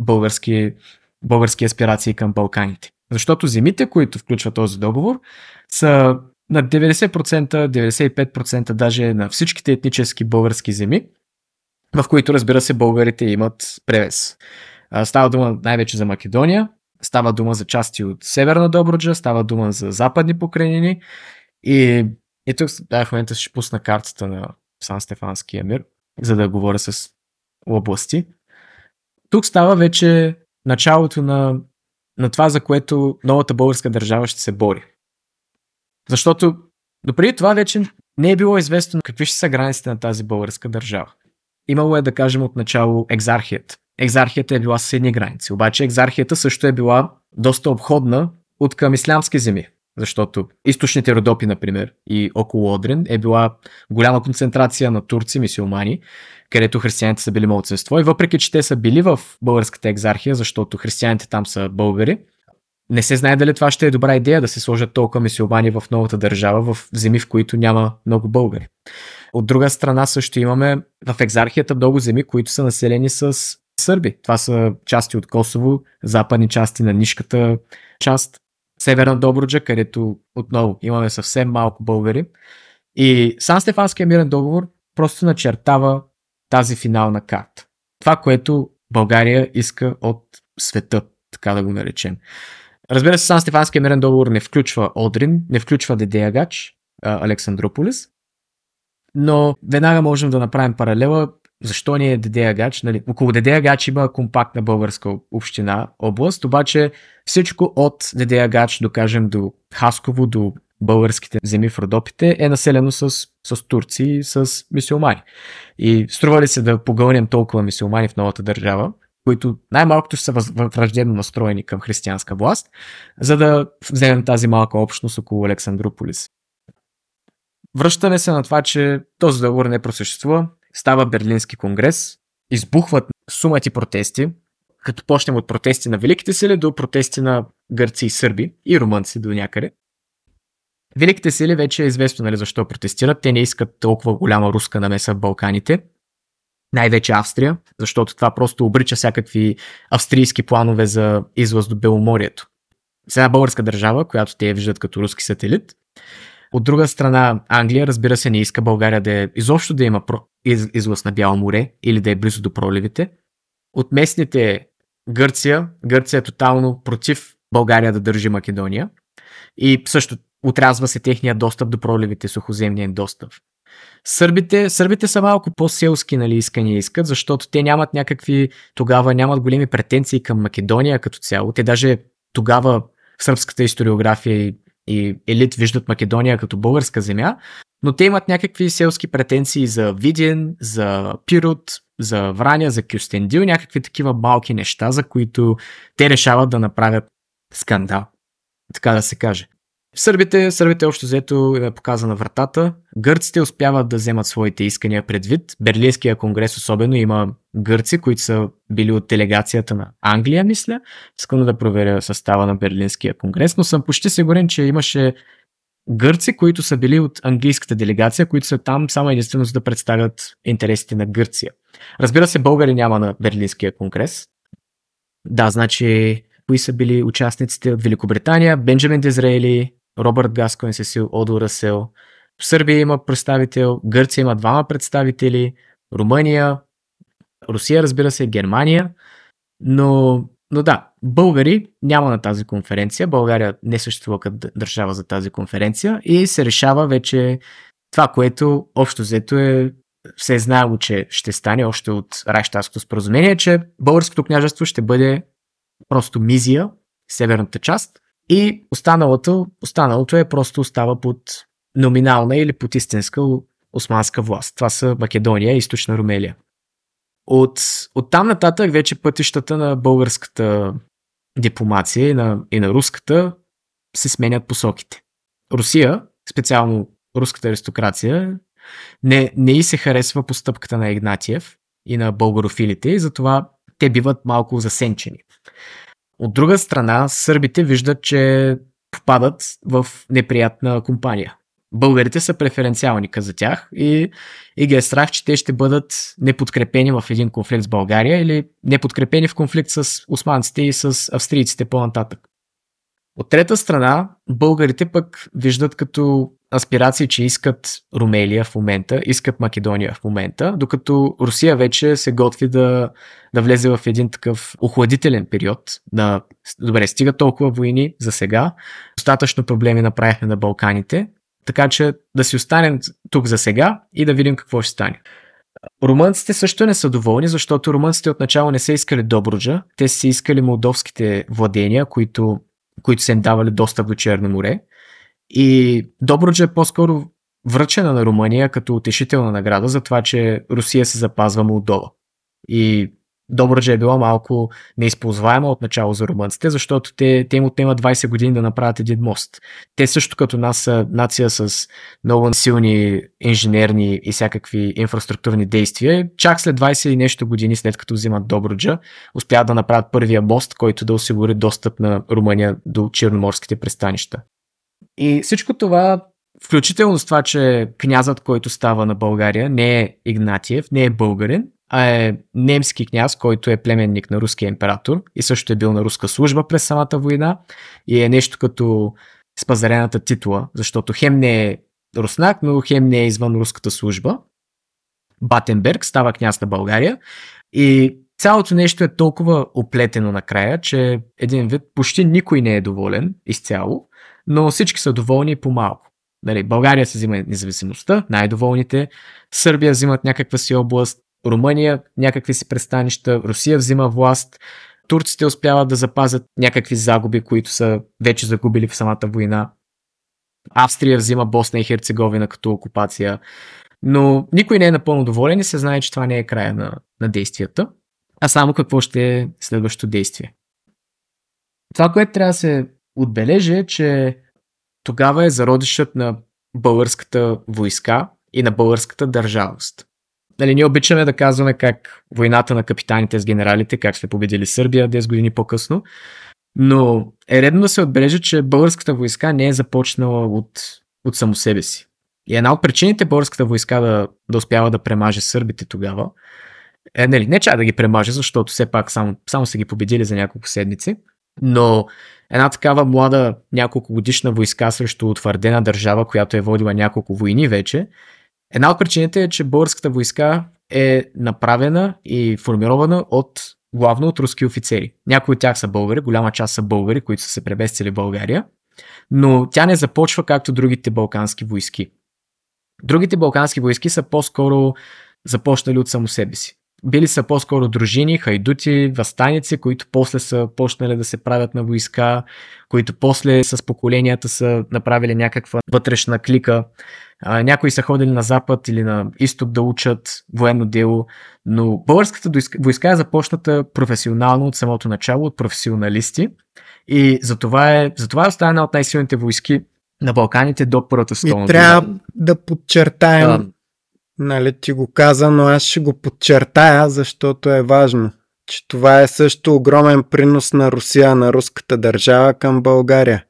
български, български аспирации към Балканите. Защото земите, които включва този договор, са на 90%, 95% даже на всичките етнически български земи, в които разбира се българите имат превес. Става дума най-вече за Македония, става дума за части от Северна Добруджа, става дума за западни покрайнини и, и тук да, в момента ще пусна картата на Сан Стефанския мир, за да говоря с области. Тук става вече началото на, на това, за което новата българска държава ще се бори. Защото допреди това вече не е било известно какви ще са границите на тази българска държава. Имало е да кажем от начало екзархията. Екзархията е била с едни граници, обаче екзархията също е била доста обходна от към ислямски земи. Защото източните Родопи, например, и около Одрин е била голяма концентрация на турци, мисиомани, където християните са били младсенство. И въпреки, че те са били в българската екзархия, защото християните там са българи, не се знае дали това ще е добра идея да се сложат толкова мисиомани в новата държава, в земи, в които няма много българи. От друга страна също имаме в екзархията много земи, които са населени с сърби. Това са части от Косово, западни части на нишката част, Северна Добруджа, където отново имаме съвсем малко българи. И Сан Стефанския мирен договор просто начертава тази финална карта. Това, което България иска от света, така да го наречем. Разбира се, Сан Стефанския мирен договор не включва Одрин, не включва Дедеягач, Александрополис, но веднага можем да направим паралела защо ни е Дедея Гач. Нали? Около Дедея Гач има компактна българска община, област, обаче всичко от Дедея Гач, до кажем до Хасково, до българските земи в Родопите е населено с, с турци и с мисиомани. И струва ли се да погълнем толкова мисиомани в новата държава, които най-малкото са враждебно настроени към християнска власт, за да вземем тази малка общност около Александрополис. Връщаме се на това, че този договор не просъществува, става Берлински конгрес, избухват сумати протести, като почнем от протести на великите сили до протести на гърци и сърби и румънци до някъде. Великите сили вече е известно нали, защо протестират. Те не искат толкова голяма руска намеса в Балканите. Най-вече Австрия, защото това просто обрича всякакви австрийски планове за излъз до Беломорието. С българска държава, която те виждат като руски сателит. От друга страна, Англия, разбира се, не иска България да е изобщо да има излъз на Бяло море или да е близо до проливите. От местните Гърция, Гърция е тотално против България да държи Македония. И също отрязва се техния достъп до проливите, сухоземния достъп. Сърбите, сърбите са малко по-селски нали, искания искат, защото те нямат някакви, тогава нямат големи претенции към Македония като цяло. Те даже тогава сръбската историография и, и елит виждат Македония като българска земя, но те имат някакви селски претенции за Виден, за Пирот, за Враня, за Кюстендил, някакви такива малки неща, за които те решават да направят скандал. Така да се каже. Сърбите, сърбите общо взето е показана вратата. Гърците успяват да вземат своите искания предвид. Берлинския конгрес особено има гърци, които са били от делегацията на Англия, мисля. Искам да проверя състава на Берлинския конгрес, но съм почти сигурен, че имаше гърци, които са били от английската делегация, които са там само единствено за да представят интересите на Гърция. Разбира се, българи няма на Берлинския конгрес. Да, значи, кои са били участниците от Великобритания? Бенджамин Дизраели, Робърт Гаскоин Сесил, Одо Расел. В Сърбия има представител, Гърция има двама представители, Румъния, Русия, разбира се, Германия, но, но да, българи няма на тази конференция. България не съществува като държава за тази конференция и се решава вече това, което общо взето е се е знаело, че ще стане още от Райштарското споразумение, че българското княжество ще бъде просто Мизия, северната част, и останалото, останалото е просто остава под номинална или под истинска османска власт. Това са Македония и Източна Румелия. От, от там нататък вече пътищата на българската дипломация и на, и на руската се сменят посоките. Русия, специално руската аристокрация, не, не и се харесва постъпката на Игнатиев и на българофилите и затова те биват малко засенчени. От друга страна, сърбите виждат, че попадат в неприятна компания. Българите са преференциални за тях и, и ги е страх, че те ще бъдат неподкрепени в един конфликт с България или неподкрепени в конфликт с османците и с австрийците по-нататък. От трета страна, българите пък виждат като аспирации, че искат Румелия в момента, искат Македония в момента, докато Русия вече се готви да, да влезе в един такъв охладителен период. На, добре, стига толкова войни за сега, достатъчно проблеми направихме на Балканите, така че да си останем тук за сега и да видим какво ще стане. Румънците също не са доволни, защото румънците отначало не са искали Добруджа, те са искали молдовските владения, които, които са им давали достъп до Черно море. И Добруджа е по-скоро връчена на Румъния като утешителна награда за това, че Русия се запазва Молдова. И Добруджа е била малко неизползваема от начало за румънците, защото те, те им отнема 20 години да направят един мост. Те също като нас са нация с много силни инженерни и всякакви инфраструктурни действия. Чак след 20 и нещо години, след като взимат Добруджа, успяват да направят първия мост, който да осигури достъп на Румъния до черноморските пристанища. И всичко това, включително с това, че князът, който става на България, не е Игнатиев, не е българин, а е немски княз, който е племенник на руския император и също е бил на руска служба през самата война и е нещо като спазарената титла, защото хем не е руснак, но хем не е извън руската служба. Батенберг става княз на България и цялото нещо е толкова оплетено накрая, че един вид почти никой не е доволен изцяло но всички са доволни по-малко. Нали, България се взима независимостта, най-доволните. Сърбия взимат някаква си област, Румъния някакви си пристанища, Русия взима власт, турците успяват да запазят някакви загуби, които са вече загубили в самата война. Австрия взима Босна и Херцеговина като окупация. Но никой не е напълно доволен и се знае, че това не е края на, на действията, а само какво ще е следващото действие. Това, което трябва да се отбележи е, че тогава е зародишът на българската войска и на българската държавност. Нали, ние обичаме да казваме как войната на капитаните с генералите, как сме победили Сърбия 10 години по-късно, но е редно да се отбележи, че българската войска не е започнала от, от само себе си. И една от причините българската войска да, да успява да премаже сърбите тогава, е, нали, не чак да ги премаже, защото все пак само, само са ги победили за няколко седмици, но една такава млада няколко годишна войска срещу утвърдена държава, която е водила няколко войни вече, една от причините е, че българската войска е направена и формирована от главно от руски офицери. Някои от тях са българи, голяма част са българи, които са се преместили в България, но тя не започва както другите балкански войски. Другите балкански войски са по-скоро започнали от само себе си. Били са по-скоро дружини, хайдути, възстаници, които после са почнали да се правят на войска, които после с поколенията са направили някаква вътрешна клика. А, някои са ходили на запад или на изток да учат военно дело, но българската войска е започната професионално от самото начало, от професионалисти и затова е, затова е останала от най-силните войски на Балканите до Първата световна война. Трябва да подчертаем, нали ти го каза, но аз ще го подчертая, защото е важно, че това е също огромен принос на Русия, на руската държава към България.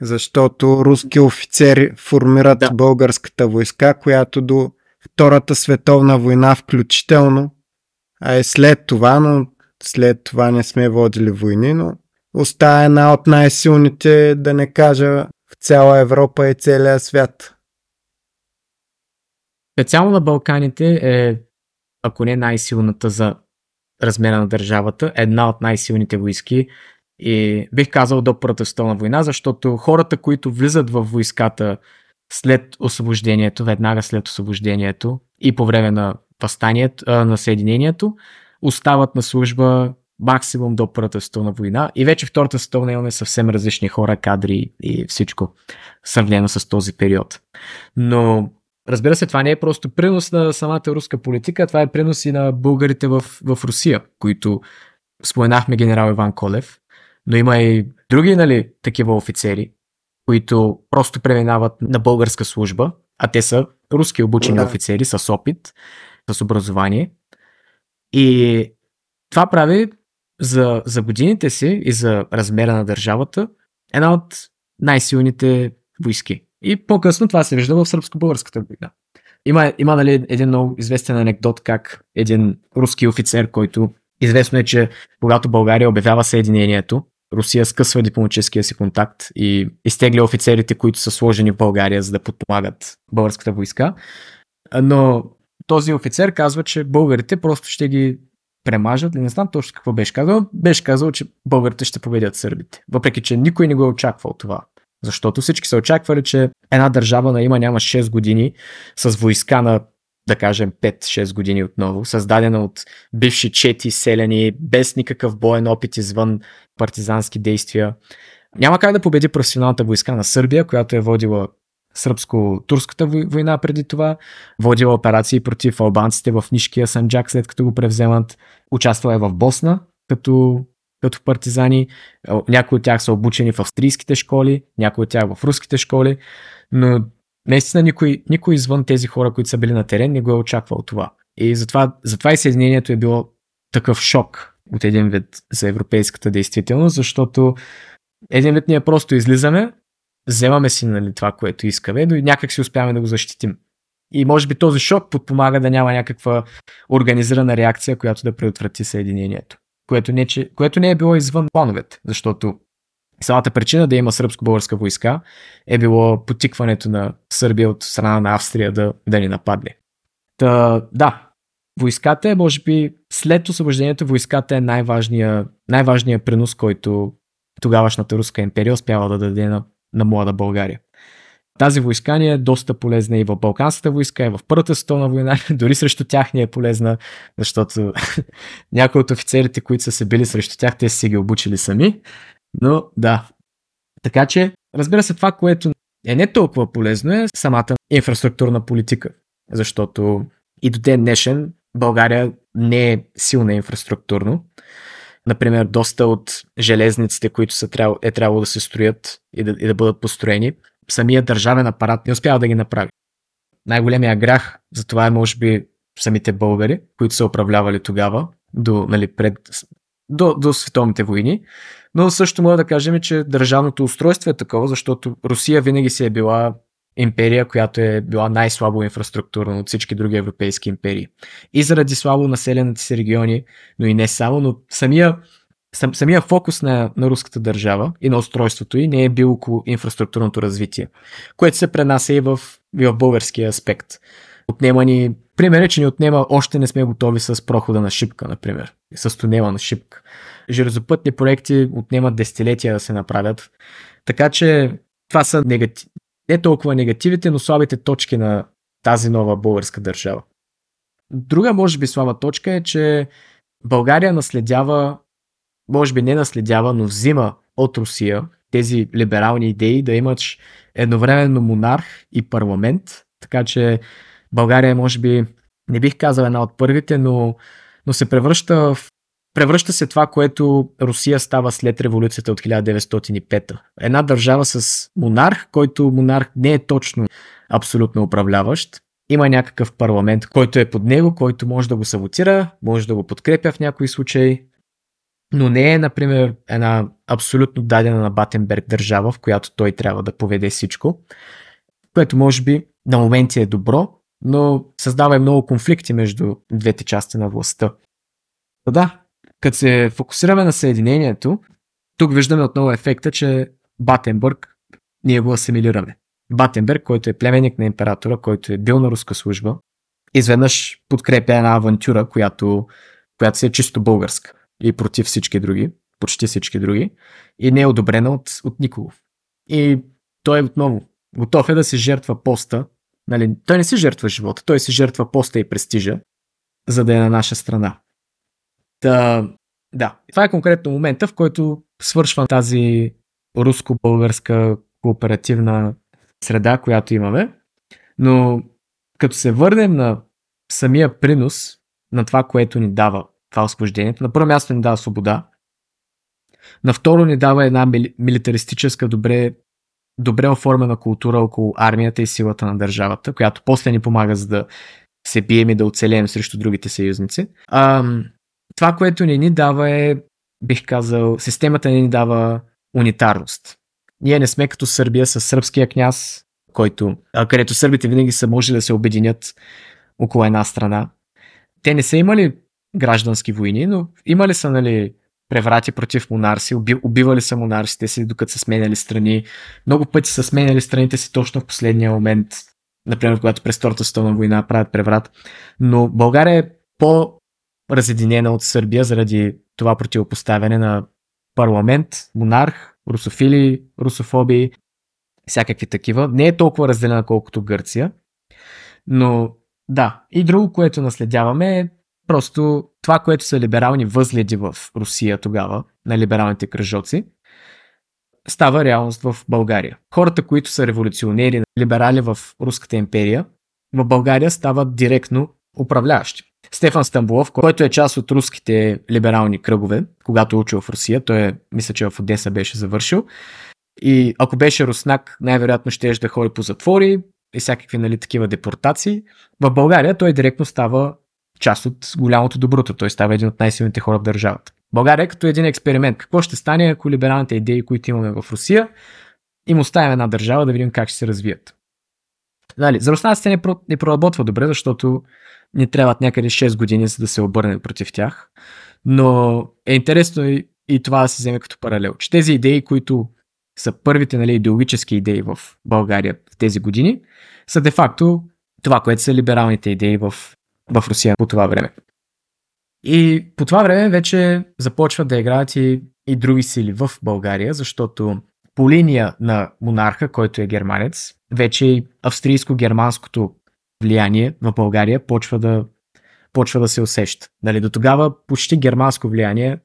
Защото руски офицери формират да. българската войска, която до Втората световна война включително, а и след това, но след това не сме водили войни, но остава една от най-силните, да не кажа, в цяла Европа и целия свят. Специално на Балканите е, ако не най-силната за размера на държавата, една от най-силните войски и бих казал до Първата световна война, защото хората, които влизат в войската след освобождението, веднага след освобождението и по време на възстанието, на съединението, остават на служба максимум до Първата световна война и вече Втората световна имаме съвсем различни хора, кадри и всичко сравнено с този период. Но разбира се, това не е просто принос на самата руска политика, това е принос и на българите в, в Русия, които споменахме генерал Иван Колев, но има и други нали, такива офицери, които просто преминават на българска служба, а те са руски обучени да. офицери с опит, с образование. И това прави за, за годините си и за размера на държавата една от най-силните войски. И по-късно това се вижда в сръбско-българската война. Има, има нали, един много известен анекдот как един руски офицер, който известно е, че когато България обявява съединението, Русия скъсва дипломатическия си контакт и изтегля офицерите, които са сложени в България, за да подпомагат българската войска. Но този офицер казва, че българите просто ще ги премажат. Не знам точно какво беше казал. Беше казал, че българите ще победят сърбите. Въпреки, че никой не го е очаквал това. Защото всички са очаквали, че една държава на има няма 6 години с войска на да кажем 5-6 години отново, създадена от бивши чети селени, без никакъв боен опит извън партизански действия. Няма как да победи професионалната войска на Сърбия, която е водила сръбско-турската война преди това, водила операции против албанците в Нишкия Санджак, след като го превземат, участвала е в Босна, като, като партизани, някои от тях са обучени в австрийските школи, някои от тях в руските школи, но наистина никой, никой извън тези хора, които са били на терен, не го е очаквал това. И затова, затова и съединението е било такъв шок от един вид за европейската действителност, защото един вид ние просто излизаме, вземаме си нали, това, което искаме, но и някак си успяваме да го защитим. И може би този шок подпомага да няма някаква организирана реакция, която да предотврати съединението. Което не, че, което не е било извън плановете, защото самата причина да има сръбско-българска войска е било потикването на Сърбия от страна на Австрия да, да ни нападне. Та, да, войската е, може би, след освобождението, войската е най-важният най принос, който тогавашната руска империя успява да даде на на млада България. Тази войска ни е доста полезна и в Балканската войска, и в Първата световна война, дори срещу тях ни е полезна, защото някои от офицерите, които са се били срещу тях, те си ги обучили сами. Но да. Така че, разбира се, това, което е не толкова полезно е самата инфраструктурна политика. Защото и до ден днешен България не е силна инфраструктурно. Например, доста от железниците, които са, е трябвало да се строят и да, и да бъдат построени, самия държавен апарат не успява да ги направи. Най-големия грях за това е, може би, самите българи, които са управлявали тогава, до, нали, пред, до, до световните войни. Но също мога да кажем, че държавното устройство е такова, защото Русия винаги си е била империя, която е била най-слабо инфраструктурна от всички други европейски империи. И заради слабо населените си региони, но и не само, но самия, сам, самия фокус на, на руската държава и на устройството и не е бил около инфраструктурното развитие, което се пренася и в, и в българския аспект. Отнема ни, пример е, че ни отнема, още не сме готови с прохода на шипка, например, с тунела на шипка. Железопътни проекти отнемат десетилетия да се направят. Така че това са негатив, не толкова негативите, но слабите точки на тази нова българска държава. Друга, може би, слаба точка е, че България наследява, може би не наследява, но взима от Русия тези либерални идеи да имаш едновременно монарх и парламент, така че България може би, не бих казал една от първите, но, но се превръща в Превръща се това, което Русия става след революцията от 1905. Една държава с монарх, който монарх не е точно абсолютно управляващ. Има някакъв парламент, който е под него, който може да го саботира, може да го подкрепя в някои случаи, но не е, например, една абсолютно дадена на Батенберг държава, в която той трябва да поведе всичко, което може би на моменти е добро, но създава и много конфликти между двете части на властта. Да, като се фокусираме на Съединението, тук виждаме отново ефекта, че Батенбърг ние го асимилираме. Батенберг, който е племенник на императора, който е бил на руска служба, изведнъж подкрепя една авантюра, която, която си е чисто българска и против всички други, почти всички други, и не е одобрена от, от никого. И той е отново готов е да се жертва поста. Нали, той не си жертва живота, той си жертва поста и престижа, за да е на наша страна. Та, да, това е конкретно момента, в който свършва тази руско-българска кооперативна среда, която имаме. Но като се върнем на самия принос на това, което ни дава това освобождението, на първо място ни дава свобода, на второ ни дава една милитаристическа, добре, добре оформена култура около армията и силата на държавата, която после ни помага за да се бием и да оцелеем срещу другите съюзници. А, това, което не ни дава е, бих казал, системата не ни дава унитарност. Ние не сме като Сърбия с сръбския княз, който, където сърбите винаги са можели да се обединят около една страна. Те не са имали граждански войни, но имали са, нали, преврати против монарси, уби, убивали са монарсите си, докато са сменяли страни. Много пъти са сменяли страните си точно в последния момент, например, когато през Втората световна война правят преврат. Но България е по разединена от Сърбия заради това противопоставяне на парламент, монарх, русофили, русофоби, всякакви такива. Не е толкова разделена колкото Гърция, но да. И друго, което наследяваме е просто това, което са либерални възгледи в Русия тогава, на либералните кръжоци, става реалност в България. Хората, които са революционери, либерали в Руската империя, в България стават директно управляващи. Стефан Стамбулов, който е част от руските либерални кръгове, когато учил в Русия, той е, мисля, че в Одеса беше завършил. И ако беше руснак, най-вероятно ще да ходи по затвори и всякакви нали, такива депортации. В България той директно става част от голямото доброто. Той става един от най-силните хора в държавата. България е като един експеримент. Какво ще стане, ако либералните идеи, които имаме в Русия, им оставим една държава да видим как ще се развият. Дали, за руснаците не, про, не проработва добре, защото ни трябват някъде 6 години, за да се обърнем против тях. Но е интересно и, и това да се вземе като паралел. Че тези идеи, които са първите нали, идеологически идеи в България в тези години, са де-факто това, което са либералните идеи в, в Русия по това време. И по това време вече започват да играят и, и други сили в България, защото по линия на монарха, който е германец, вече и австрийско-германското влияние в България почва да, почва да се усеща. Дали, до тогава почти германско влияние.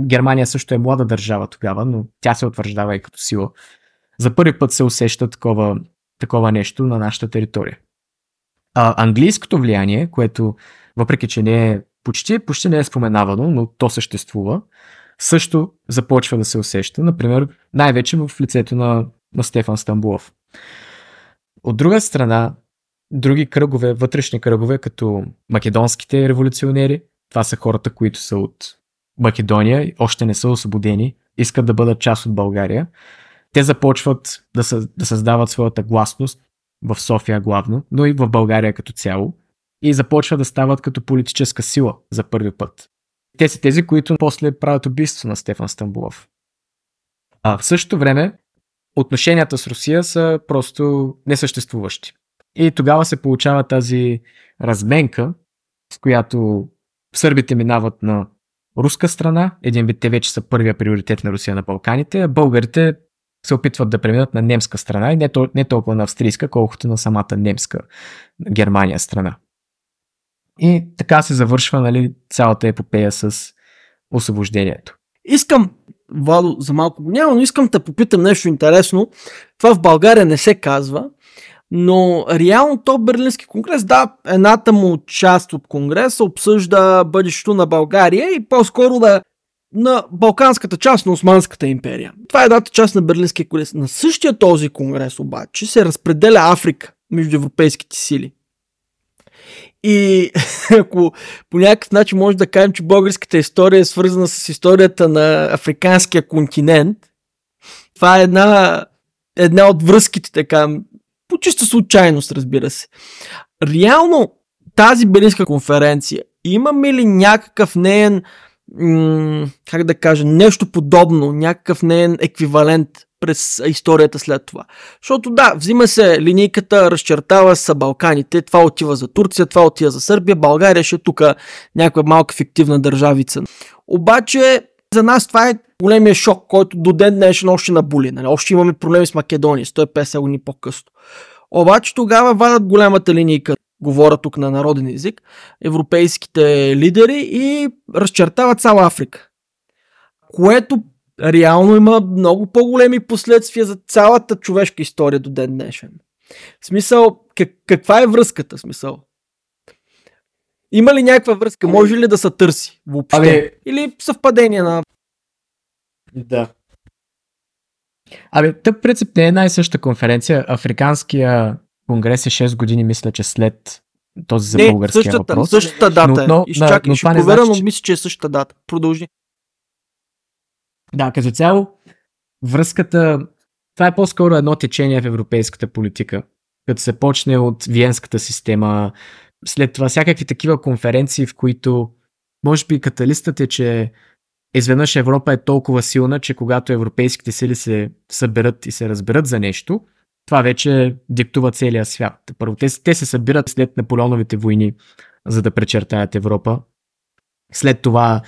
Германия също е млада държава тогава, но тя се утвърждава и като сила. За първи път се усеща такова, такова нещо на нашата територия. А, английското влияние, което въпреки, че не е почти, почти не е споменавано, но то съществува, също започва да се усеща, например, най-вече в лицето на, на Стефан Стамбулов. От друга страна, други кръгове, вътрешни кръгове, като македонските революционери, това са хората, които са от Македония, още не са освободени, искат да бъдат част от България. Те започват да, съ, да създават своята гласност в София главно, но и в България като цяло и започват да стават като политическа сила за първи път. Те са тези, които после правят убийство на Стефан Стамбулов. А в същото време отношенията с Русия са просто несъществуващи. И тогава се получава тази разменка, с която сърбите минават на руска страна, един вид те вече са първия приоритет на Русия на Балканите, а българите се опитват да преминат на немска страна и не, то, не толкова на австрийска, колкото на самата немска Германия страна. И така се завършва нали, цялата епопея с освобождението. Искам, Владо, за малко го няма, но искам да попитам нещо интересно. Това в България не се казва, но реално то Берлински конгрес, да, едната му част от конгреса обсъжда бъдещето на България и по-скоро да на Балканската част на Османската империя. Това е едната част на Берлинския конгрес. На същия този конгрес обаче се разпределя Африка между европейските сили. И ако по някакъв начин може да кажем, че българската история е свързана с историята на африканския континент, това е една, една от връзките, така, по чиста случайност, разбира се. Реално тази Берлинска конференция, имаме ли някакъв неен, как да кажа, нещо подобно, някакъв неен еквивалент през историята след това. Защото да, взима се линейката, разчертава са Балканите, това отива за Турция, това отива за Сърбия, България ще е тук някаква малка фиктивна държавица. Обаче за нас това е големия шок, който до ден днешен още набули. Нали? Още имаме проблеми с Македония, 150 години по-късно. Обаче тогава вадат голямата линейка, говоря тук на народен език, европейските лидери и разчертават цяла Африка. Което реално има много по-големи последствия за цялата човешка история до ден днешен. В смисъл, как, каква е връзката? Смисъл? Има ли някаква връзка? Може ли да се търси въобще? Ами... Или съвпадение на... Да. Абе, тъп принцип не е най-съща конференция. Африканския конгрес е 6 години, мисля, че след този за не, българския същата, въпрос. Същата дата но, но, е. Изчакай, но, ще проверя, значи, но мисля, че е същата дата. Продължи. Да, като цяло, връзката, това е по-скоро едно течение в европейската политика. Като се почне от Виенската система, след това всякакви такива конференции, в които може би каталистът е, че изведнъж Европа е толкова силна, че когато европейските сили се съберат и се разберат за нещо, това вече диктува целия свят. Първо, те, те се събират след Наполеоновите войни, за да пречертаят Европа. След това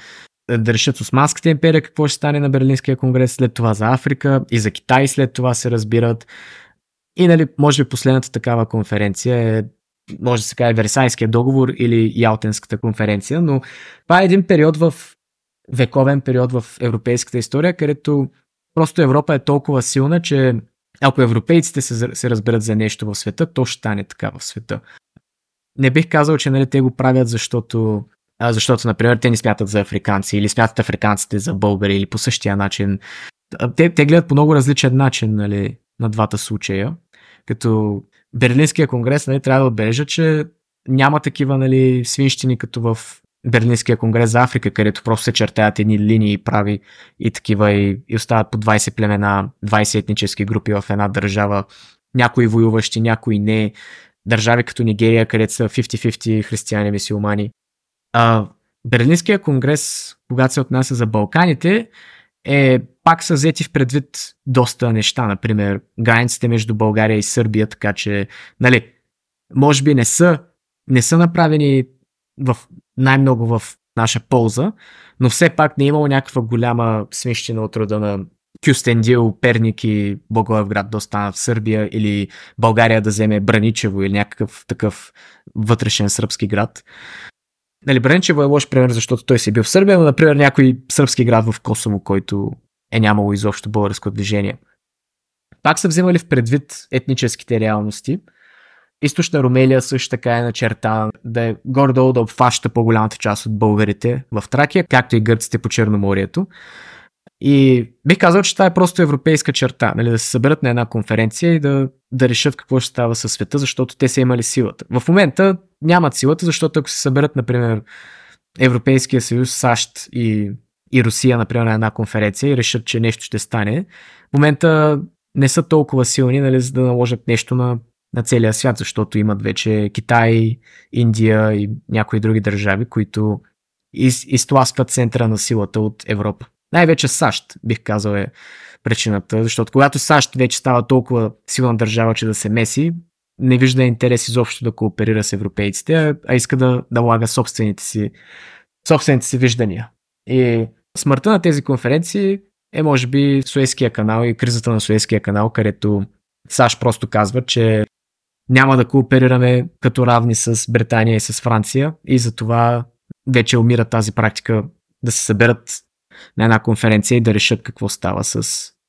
да решат Османската империя какво ще стане на Берлинския конгрес, след това за Африка и за Китай след това се разбират. И нали, може би последната такава конференция е може да се каже Версайския договор или Ялтенската конференция, но това е един период в вековен период в европейската история, където просто Европа е толкова силна, че ако европейците се, се разберат за нещо в света, то ще стане така в света. Не бих казал, че нали, те го правят, защото а, защото, например, те ни смятат за африканци или смятат африканците за българи или по същия начин. Те, те гледат по много различен начин нали, на двата случая. Като Берлинския конгрес нали, трябва да отбележа, че няма такива нали, свинщини като в Берлинския конгрес за Африка, където просто се чертаят едни линии прави и такива и, и остават по 20 племена, 20 етнически групи в една държава, някои воюващи, някои не, държави като Нигерия, където са 50-50 християни, мисиомани. А, Берлинския конгрес, когато се отнася за Балканите, е пак са взети в предвид доста неща, например границите между България и Сърбия, така че, нали, може би не са, не са направени в най-много в наша полза, но все пак не е имало някаква голяма свинщина от рода на Кюстендил, Перник и Благоевград да останат в Сърбия или България да вземе Браничево или някакъв такъв вътрешен сръбски град. Нали, Браничево е лош пример, защото той си е бил в Сърбия, но, например, някой сръбски град в Косово, който е нямало изобщо българско движение. Пак са вземали в предвид етническите реалности. Източна Румелия също така е начертана да е гордо да обхваща по-голямата част от българите в Тракия, както и гърците по Черноморието. И бих казал, че това е просто европейска черта, нали, да се съберат на една конференция и да, да решат какво ще става със света, защото те са имали силата. В момента нямат силата, защото ако се съберат, например, Европейския съюз, САЩ и, и Русия, например, на една конференция и решат, че нещо ще стане, в момента не са толкова силни, нали, за да наложат нещо на, на целия свят, защото имат вече Китай, Индия и някои други държави, които из, изтласкват центъра на силата от Европа. Най-вече САЩ, бих казал, е причината, защото когато САЩ вече става толкова силна държава, че да се меси, не вижда интерес изобщо да кооперира с европейците, а, иска да, да лага собствените си, собствените си виждания. И смъртта на тези конференции е може би Суезкия канал и кризата на Суезкия канал, където САЩ просто казва, че няма да кооперираме като равни с Британия и с Франция и затова вече умира тази практика да се съберат на една конференция и да решат какво става с,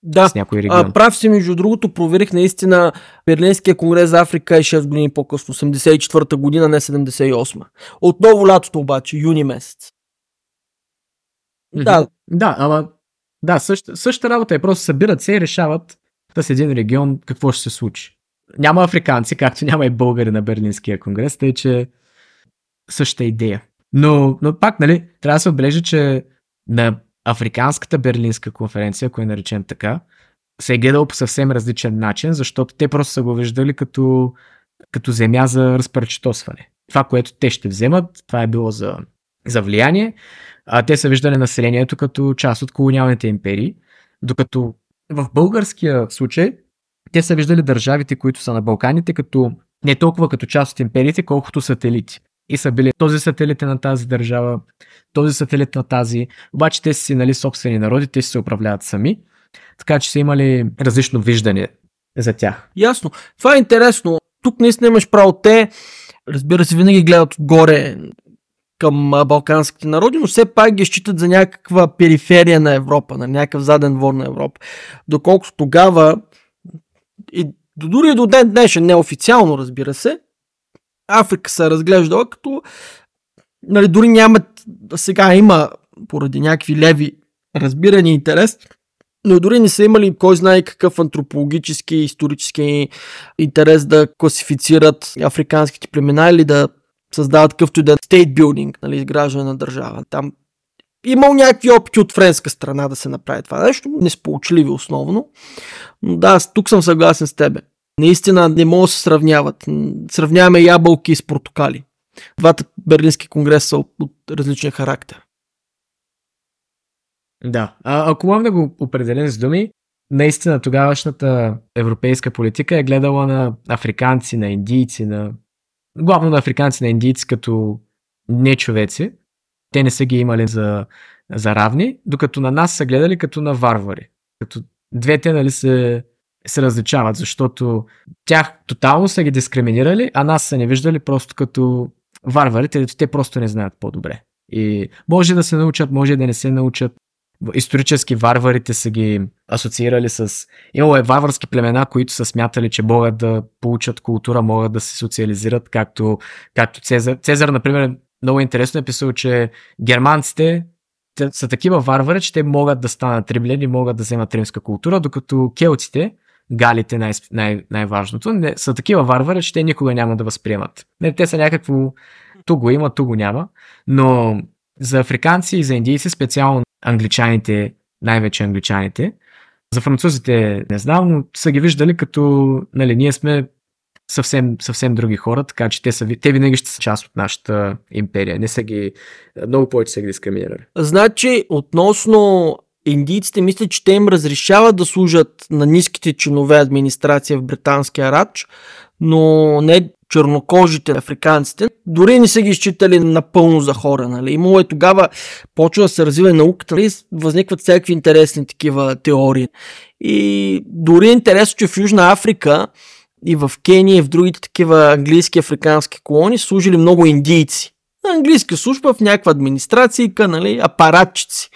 Да, с някой регион. а, прав си, между другото, проверих наистина Берлинския конгрес за Африка е 6 години по-късно, 84-та година, не 78-та. Отново лятото обаче, юни месец. Да, Да, ама да, същ, същата работа е. Просто събират се и решават с един регион какво ще се случи. Няма африканци, както няма и българи на Берлинския конгрес, тъй че същата идея. Но, но пак, нали, трябва да се отбележи, че на Африканската Берлинска конференция, ако я наречем така, се е гледал по съвсем различен начин, защото те просто са го виждали като, като земя за разпарчетосване. Това, което те ще вземат, това е било за, за влияние, а те са виждали населението като част от колониалните империи, докато в българския случай те са виждали държавите, които са на Балканите, като не толкова като част от империите, колкото сателити. И са били този сателит е на тази държава, този сателит на тази, обаче те си нали, собствени народи, те си се управляват сами, така че са имали различно виждане за тях. ясно. Това е интересно. Тук наистина имаш право. Те, разбира се, винаги гледат отгоре към балканските народи, но все пак ги считат за някаква периферия на Европа, на някакъв заден двор на Европа. Доколкото тогава, и дори до ден днешен, неофициално разбира се, Африка се е разглеждала като нали, дори нямат, сега има поради някакви леви разбирани интерес, но дори не са имали кой знае какъв антропологически, исторически интерес да класифицират африканските племена или да създават какъвто и да е state building, нали, изграждане на държава. Там имал някакви опити от френска страна да се направи това нещо, несполучливи основно. Но да, тук съм съгласен с тебе. Наистина не могат да се сравняват. Сравняваме ябълки с портокали. Двата берлински конгреса са от различен характер. Да. А, ако мога да го определим с думи, наистина тогавашната европейска политика е гледала на африканци, на индийци, на... главно на африканци, на индийци като не човеци. Те не са ги имали за, за равни, докато на нас са гледали като на варвари. Като двете нали, се, се различават, защото тях тотално са ги дискриминирали, а нас са не виждали просто като варвари, те, те просто не знаят по-добре. И може да се научат, може да не се научат. Исторически варварите са ги асоциирали с... Имало е варварски племена, които са смятали, че могат да получат култура, могат да се социализират, както, както Цезар. Цезар, например, много интересно е писал, че германците те са такива варвари, че те могат да станат римляни, могат да вземат римска култура, докато келтите, галите най- най- най-важното, не, са такива варвари, че те никога няма да възприемат. Не, те са някакво ту го има, ту го няма, но за африканци и за индийци, специално англичаните, най-вече англичаните, за французите не знам, но са ги виждали като, нали, ние сме съвсем, съвсем други хора, така че те, са, те винаги ще са част от нашата империя. Не са ги, много повече са ги дискриминирали. Значи, относно индийците, мисля, че те им разрешават да служат на ниските чинове администрация в британския рач, но не чернокожите африканците, дори не са ги считали напълно за хора. Нали. Имало е тогава, почва да се развива науката, нали, възникват всякакви интересни такива теории. И дори е интересно, че в Южна Африка и в Кения и в другите такива английски африкански колони служили много индийци. Английска служба в някаква администрация, нали, апаратчици,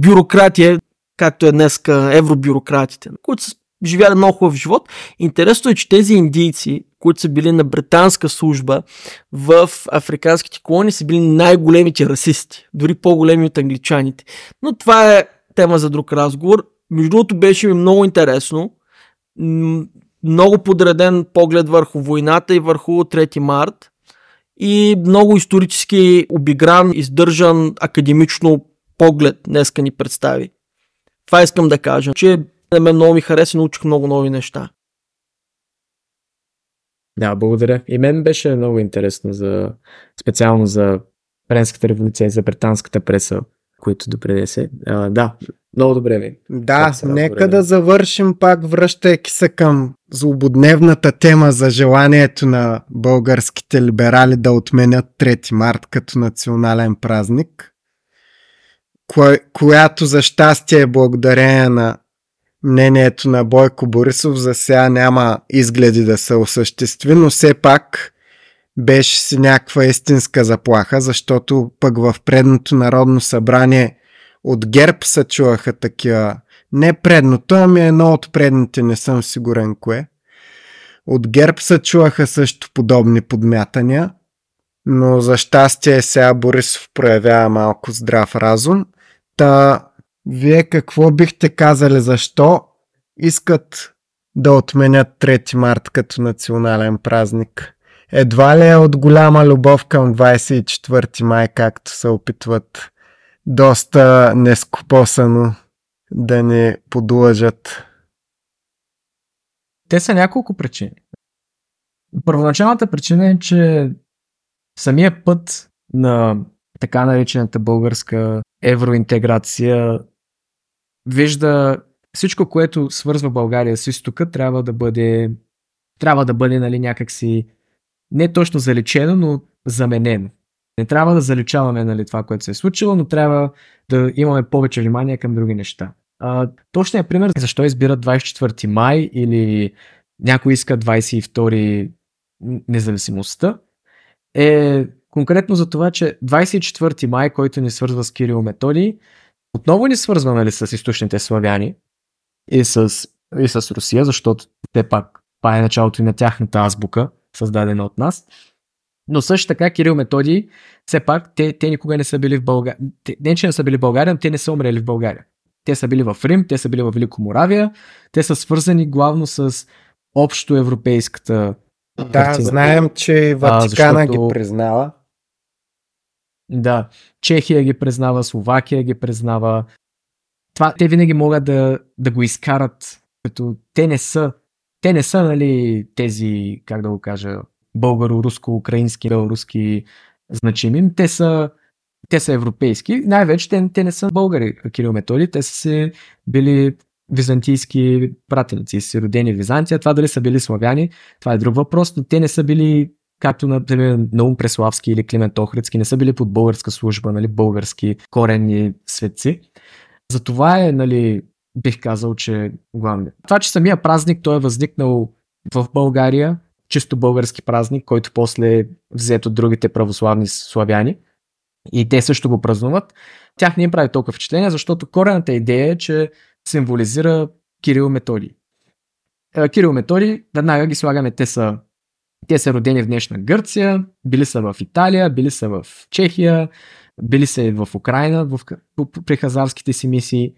бюрократия, както е днес евробюрократите, които са живяли много хубав живот. Интересно е, че тези индийци, които са били на британска служба в африканските колонии, са били най-големите расисти, дори по-големи от англичаните. Но това е тема за друг разговор. Между другото беше ми много интересно. Много подреден поглед върху войната и върху 3 март. И много исторически обигран, издържан академично поглед днеска ни представи. Това искам да кажа, че на мен много ми хареса и научих много нови неща. Да, благодаря. И мен беше много интересно за специално за Френската революция и за британската преса, които допринесе. А, да, много добре ми. Да, нека да завършим пак, връщайки се към злободневната тема за желанието на българските либерали да отменят 3 март като национален празник, кое, която за щастие е благодарение на мнението на Бойко Борисов за сега няма изгледи да се осъществи, но все пак беше си някаква истинска заплаха, защото пък в предното народно събрание от ГЕРБ се чуваха такива. Не предното, ами едно от предните, не съм сигурен кое. От ГЕРБ се чуваха също подобни подмятания, но за щастие сега Борисов проявява малко здрав разум. Та вие какво бихте казали защо искат да отменят 3 март като национален празник? Едва ли е от голяма любов към 24 май, както се опитват доста нескопосано да ни подлъжат? Те са няколко причини. Първоначалната причина е, че самия път на така наречената българска евроинтеграция вижда всичко, което свързва България с изтока, трябва да бъде, трябва да бъде нали, някакси не точно залечено, но заменено. Не трябва да заличаваме нали, това, което се е случило, но трябва да имаме повече внимание към други неща. А, точният пример защо избират 24 май или някой иска 22 независимостта е конкретно за това, че 24 май, който ни свързва с Кирил Методи, отново ни свързва нали, с източните славяни и с, и с Русия, защото те пак, това е началото и на тяхната азбука, създадена от нас. Но също така Кирил Методи, все пак, те, те никога не са били в България. Не, че не са били в България, но те не са умрели в България. Те са били в Рим, те са били в Велико Моравия, те са свързани главно с общо европейската да, картина. знаем, че Ватикана а, защото... ги признава. Да, Чехия ги признава, Словакия ги признава. Това те винаги могат да, да го изкарат, като те не са, те не са, нали, тези, как да го кажа, българо-руско-украински, белоруски значими. Те са, те са европейски. Най-вече те, те не са българи, Кирил Методи, те са се били византийски пратеници, си родени в Византия. Това дали са били славяни, това е друг въпрос, но те не са били както например Наум Преславски или Климент Охридски, не са били под българска служба, нали, български коренни светци. Затова е, нали, бих казал, че главно. Това, че самия празник той е възникнал в България, чисто български празник, който после е взет от другите православни славяни и те също го празнуват, тях не им прави толкова впечатление, защото корената идея е, че символизира Кирил Методи. Е, Кирил Методи, веднага ги слагаме, те са те са родени в днешна Гърция, били са в Италия, били са в Чехия, били са в Украина в, при хазарските си мисии.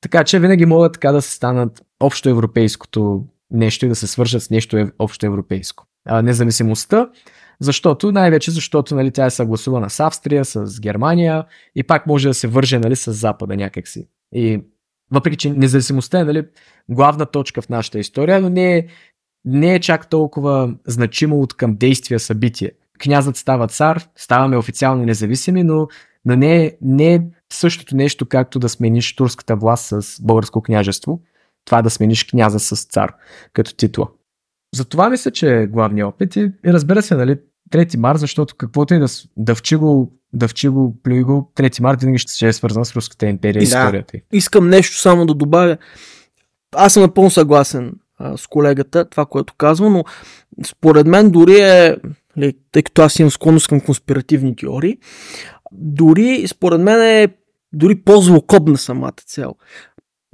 Така че винаги могат така да се станат общо европейското нещо и да се свържат с нещо общо европейско. А, независимостта, защото, най-вече защото нали, тя е съгласувана с Австрия, с Германия и пак може да се върже нали, с Запада някакси. И въпреки, че независимостта е нали, главна точка в нашата история, но не е не е чак толкова значимо от към действия събитие. Князът става цар, ставаме официално независими, но, но не, е, не е същото нещо, както да смениш турската власт с българско княжество. Това да смениш княза с цар като титла. за това мисля, че е главният опит и, и разбира се, нали, 3 март, защото каквото и да дъвчи го, дъвчи го, плюй го, 3 март винаги ще е свързан с Руската империя и Да. историята. Искам нещо само да добавя. Аз съм напълно съгласен а, с колегата, това, което казва, но според мен дори е, ли, тъй като аз имам склонност към конспиративни теории, дори според мен е дори по-злокобна самата цел.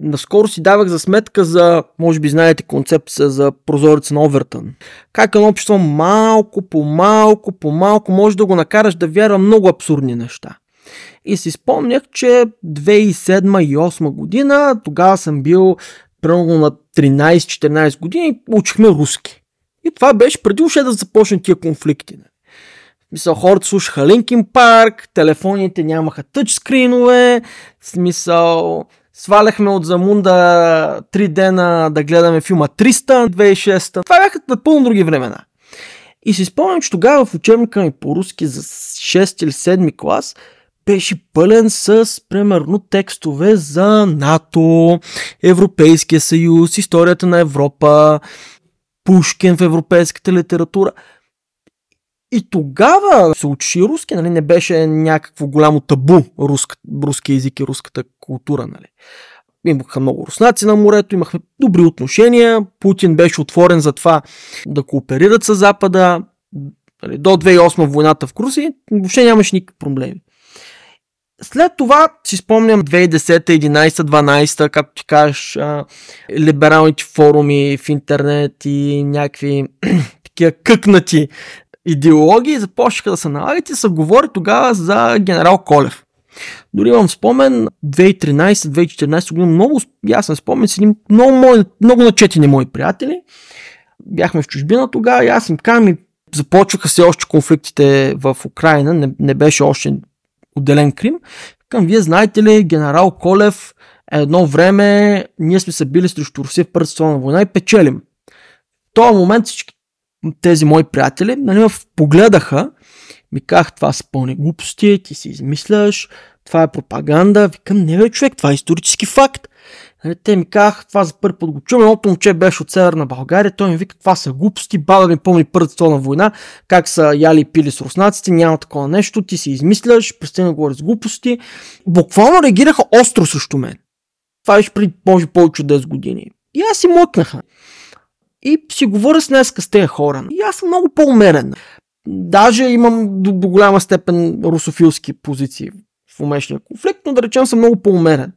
Наскоро си давах за сметка за, може би знаете концепция за прозореца на Овертън. Как едно общество малко по малко по малко може да го накараш да вярва много абсурдни неща. И си спомнях, че 2007 и 2008 година, тогава съм бил примерно на 13-14 години, учихме руски. И това беше преди още да започнат тия конфликти. нали. Смисъл, хората слушаха Линкин Парк, телефоните нямаха тъчскринове, смисъл, сваляхме от Замунда 3 дена да гледаме филма 300 2006. Това бяха напълно други времена. И си спомням, че тогава в учебника ми по руски за 6 или 7 клас беше пълен с, примерно, текстове за НАТО, Европейския съюз, историята на Европа, Пушкин в европейската литература. И тогава се учи руски, нали, не беше някакво голямо табу руска, руски език и руската култура. Нали. Имаха много руснаци на морето, имахме добри отношения, Путин беше отворен за това да кооперират с Запада, нали, до 2008 войната в Крусия, въобще нямаше никакви проблеми. След това си спомням 2010, 11, 12, както ти кажеш, либералните форуми в интернет и някакви такива къкнати идеологии започнаха да се налагат и се говори тогава за генерал Колев. Дори имам спомен 2013-2014 година, много ясен спомен с едни много, мои, много начетени мои приятели. Бяхме в чужбина тогава и аз им казвам и започваха се още конфликтите в Украина, не, не беше още отделен Крим. Към вие знаете ли, генерал Колев едно време ние сме се били срещу Русия в Първата война и печелим. В този момент всички тези мои приятели нали, ме погледаха, ми казах, това са пълни глупости, ти си измисляш, това е пропаганда. Викам, не бе, човек, това е исторически факт. Нали, те ми казаха, това за първи път го чувам. Едното момче беше от Северна България. Той ми вика, това са глупости. Баба ми помни Първата световна война, как са яли и пили с руснаците, няма такова нещо. Ти си измисляш, престани да говориш с глупости. Буквално реагираха остро срещу мен. Това беше преди, може, повече от 10 години. И аз си млъкнаха. И си говоря с днеска с тези хора. И аз съм много по-умерен. Даже имам до, до голяма степен русофилски позиции в умешния конфликт, но да речем съм много по-умерен.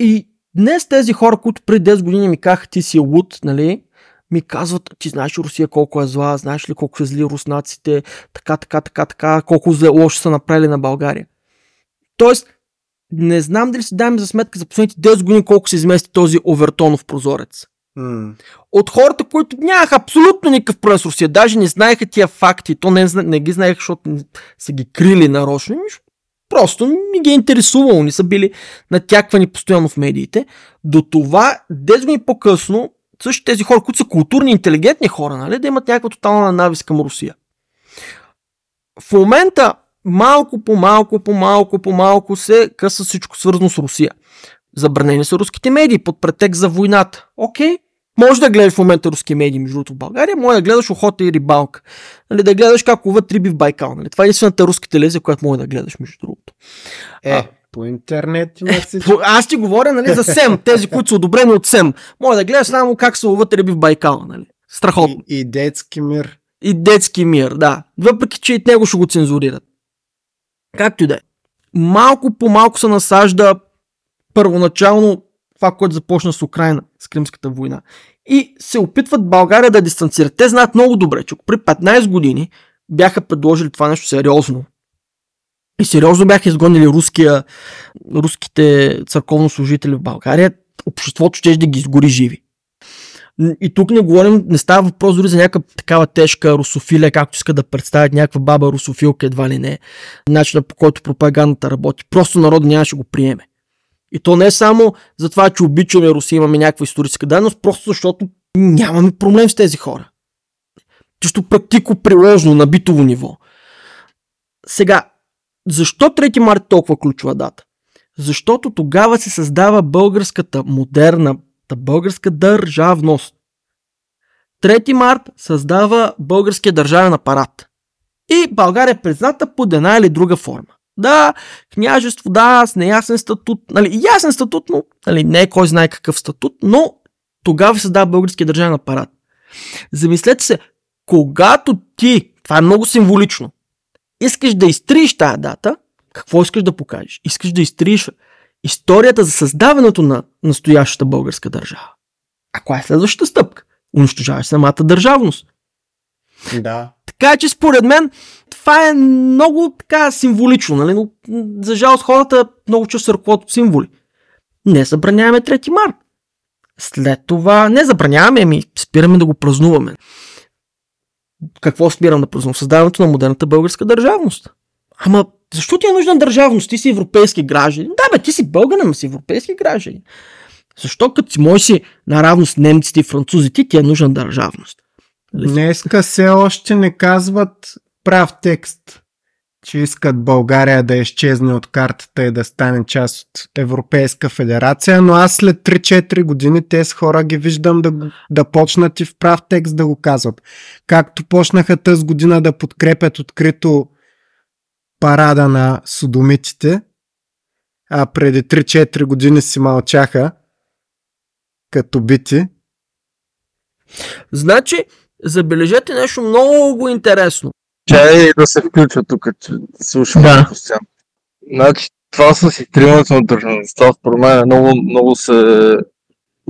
И днес тези хора, които преди 10 години ми казаха, ти си луд, нали, ми казват, ти знаеш Русия колко е зла, знаеш ли колко са зли руснаците, така, така, така, така, колко зле, лошо са направили на България. Тоест, не знам дали си даваме за сметка за последните 10 години колко се измести този овертонов прозорец. М. От хората, които нямаха абсолютно никакъв проблем с Русия, даже не знаеха тия факти, то не, не ги знаеха, защото са ги крили нарочно, просто не ги е интересувало, не са били натяквани постоянно в медиите. До това, 10 години по-късно, също тези хора, които са културни, интелигентни хора, нали, да имат някаква тотална навис към Русия. В момента малко по малко, по малко, по малко се къса всичко свързано с Русия. Забранени са руските медии под претекст за войната. Окей, може да гледаш в момента руски медии, между другото в България, може да гледаш охота и рибалка. Нали, да гледаш как ловят риби в Байкал. Нали. Това е единствената руска телевизия, която може да гледаш, между другото. Е, А. по интернет има всичко. По- Аз ти говоря нали, за СЕМ, тези, които са одобрени от СЕМ. Може да гледаш само как се ловят риби в Байкал. Нали. Страхотно. И, и детски мир. И детски мир, да. Въпреки, че и него ще го цензурират. Както и да е. Малко по малко се насажда първоначално това, което започна с Украина, с Кримската война. И се опитват България да дистанцират. Те знаят много добре, че при 15 години бяха предложили това нещо сериозно и сериозно бяха изгонили руския, руските църковнослужители в България, обществото ще да ги изгори живи. И тук не говорим, не става въпрос дори за някаква такава тежка русофилия, както иска да представят някаква баба русофилка, едва ли не. Начинът по който пропагандата работи. Просто народ нямаше го приеме. И то не е само за това, че обичаме Русия, имаме някаква историческа даденост, просто защото нямаме проблем с тези хора. Чисто практико-приложно на битово ниво. Сега, защо 3 марта е толкова ключова дата? Защото тогава се създава българската модерна българска държавност. 3 март създава българския държавен апарат. И България е призната под една или друга форма. Да, княжество, да, с неясен статут, нали, ясен статут, но нали, не е кой знае какъв статут, но тогава се създава българския държавен апарат. Замислете се, когато ти, това е много символично, искаш да изтриеш тази дата, какво искаш да покажеш? Искаш да изтриеш историята за създаването на настоящата българска държава. А коя е следващата стъпка? Унищожаваш самата държавност. Да. Така че според мен това е много така символично, нали? но за жалост хората много често се ръководят символи. Не забраняваме 3 март. След това не забраняваме, ами спираме да го празнуваме. Какво спирам да празнувам? Създаването на модерната българска държавност. Ама защо ти е нужна държавност? Ти си европейски граждани. Да, бе, ти си българин, ама си европейски граждани. Защо като си мой си наравно с немците и французите, ти е нужна държавност? Днеска все още не казват прав текст, че искат България да изчезне от картата и да стане част от Европейска федерация, но аз след 3-4 години тези хора ги виждам да, да почнат и в прав текст да го казват. Както почнаха тази година да подкрепят открито парада на судомитите, а преди 3-4 години си мълчаха като бити. Значи, забележете нещо много интересно. Чай да се включва тук, че слушам Да. постоянно. Значи, това с изтриването на държавността, според мен е много, много се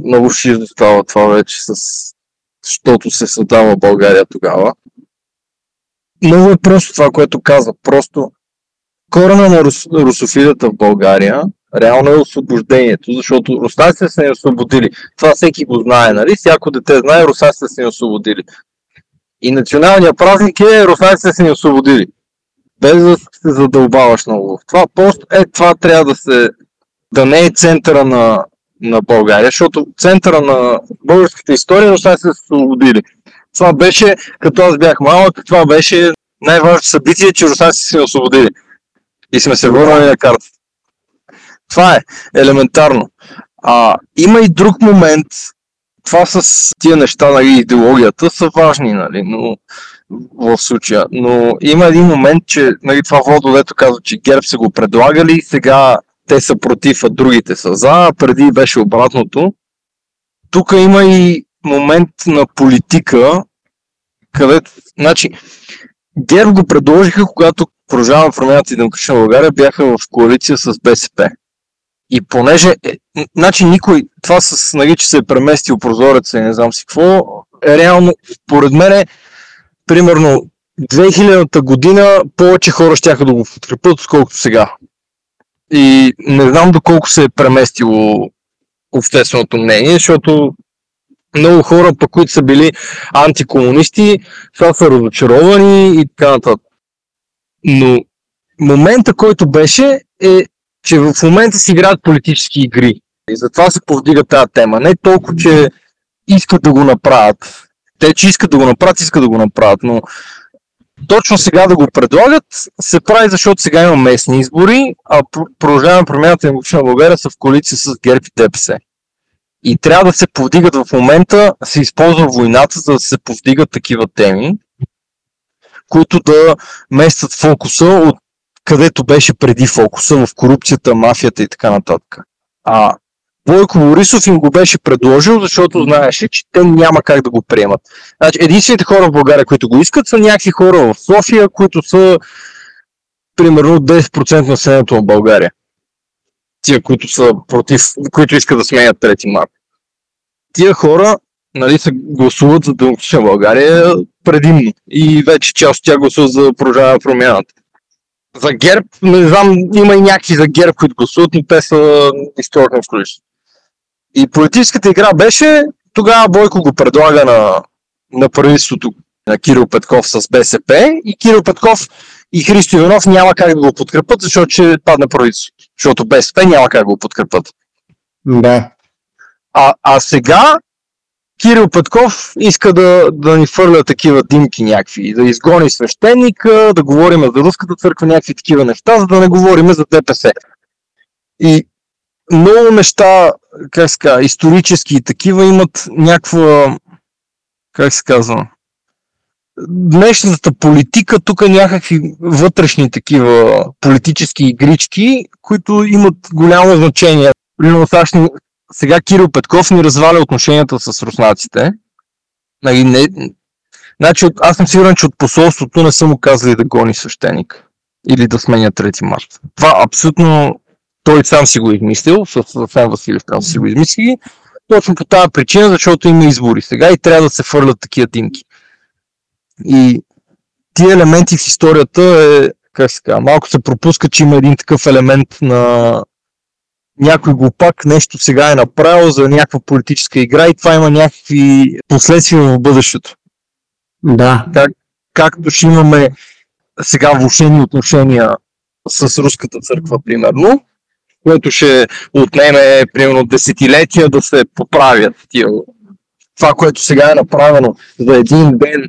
много шизо става това вече с защото се създава България тогава. Много е просто това, което казва. Просто корена на рус, русофилията в България реално е освобождението, защото руснаците са ни освободили. Това всеки го знае, нали? Всяко дете знае, руснаците са ни освободили. И националният празник е руснаците са ни освободили. Без да се задълбаваш много. Това просто е, това трябва да се да не е центъра на, на България, защото центъра на българската история руснаците са освободили. Това беше, като аз бях малък, това беше най-важното събитие, че руснаците са ни освободили. И сме се върнали на картата. Това е елементарно. А, има и друг момент, това с тия неща, нали, идеологията са важни, нали, но в случая. Но има един момент, че нали, това Водо, дето казва, че ГЕРБ са го предлагали, сега те са против, а другите са за, преди беше обратното. Тук има и момент на политика, където, значи, ГЕРБ го предложиха, когато Продължавам промяната и Демократична България бяха в коалиция с БСП. И понеже, е, значи никой, това с, нали, че се е преместил прозореца и не знам си какво, е реално, според мен, примерно, 2000-та година повече хора ще да го подкрепят, отколкото сега. И не знам доколко се е преместило общественото мнение, защото много хора, пък, които са били антикомунисти, сега са разочаровани и така нататък. Но момента, който беше, е, че в момента си играят политически игри. И затова се повдига тази тема. Не толкова, че искат да го направят. Те, че искат да го направят, искат да го направят, но точно сега да го предлагат, се прави, защото сега има местни избори, а Пр- продължаваме промяната на Демократична България са в коалиция с ГЕРБ и ДПС. И трябва да се повдигат в момента, се използва войната, за да се повдигат такива теми, които да местят фокуса от където беше преди фокуса в корупцията, мафията и така нататък. А Бойко Борисов им го беше предложил, защото знаеше, че те няма как да го приемат. Значи, единствените хора в България, които го искат, са някакви хора в София, които са примерно 10% на населението в България. Тия, които са против, които искат да сменят 3 март. Тия хора нали, се гласуват за Демократична България предимно. И вече част от тях гласуват за продължаване на промяната. За ГЕРБ, не знам, има и някакви за ГЕРБ, които гласуват, но те са история в количество. И политическата игра беше, тогава Бойко го предлага на, на правителството на Кирил Петков с БСП и Кирил Петков и Христо Иванов няма как да го подкрепят, защото ще падне правителството. Защото БСП няма как да го подкрепят. Да. А, а сега Кирил Петков иска да, да ни фърля такива димки някакви, да изгони свещеника, да говорим за руската църква, някакви такива неща, за да не говорим за ДПС. И много неща, как ска, исторически и такива имат някаква как се казва, днешната политика, тук някакви вътрешни такива политически игрички, които имат голямо значение. Примерно сега Кирил Петков ни разваля отношенията с руснаците. Нали, не, значи, аз съм сигурен, че от посолството не са му казали да гони свещеник или да сменя 3 марта. Това абсолютно той сам си го измислил, с Фен Василев там си го измисли, точно по тази причина, защото има избори сега и трябва да се фърлят такива димки. И тия елементи в историята е, как се казва, малко се пропуска, че има един такъв елемент на някой глупак нещо сега е направил за някаква политическа игра и това има някакви последствия в бъдещето. Да. Как, както ще имаме сега влушени отношения с руската църква, примерно, което ще отнеме примерно десетилетия да се поправят тия. Това, което сега е направено за един ден,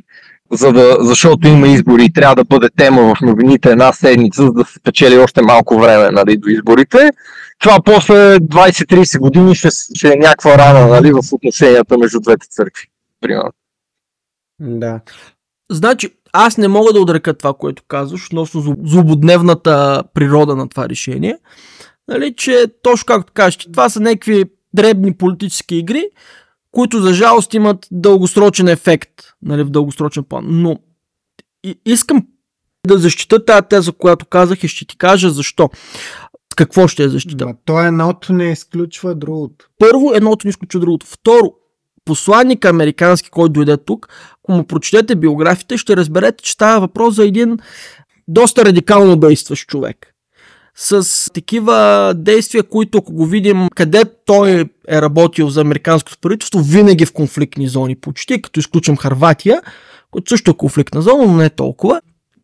за да, защото има избори и трябва да бъде тема в новините една седмица, за да се печели още малко време нали, до изборите, това после 20-30 години ще, ще е някаква рана нали, в отношенията между двете църкви. Примерно. Да. Значи, аз не мога да отрека това, което казваш, относно злободневната природа на това решение. Нали, че точно както кажеш, че това са някакви дребни политически игри, които за жалост имат дългосрочен ефект нали, в дългосрочен план. Но и, искам да защита тази теза, която казах и ще ти кажа защо. Какво ще е защита? Но то едното не изключва другото. Първо, едното не изключва другото. Второ, посланник американски, който дойде тук, ако му прочетете биографите, ще разберете, че става въпрос за един доста радикално действащ човек. С такива действия, които ако го видим къде той е работил за американското правителство, винаги в конфликтни зони почти, като изключим Харватия, който също е конфликтна зона, но не толкова.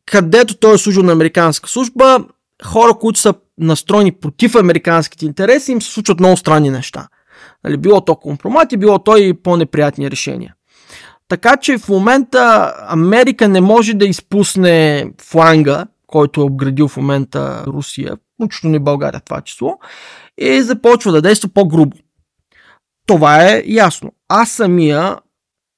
Където той е служил на американска служба, хора, които са настроени против американските интереси, им се случват много странни неща. Нали, било то компромати, било то и по-неприятни решения. Така че в момента Америка не може да изпусне фланга, който е обградил в момента Русия, включително и България това число, и започва да действа по-грубо. Това е ясно. Аз самия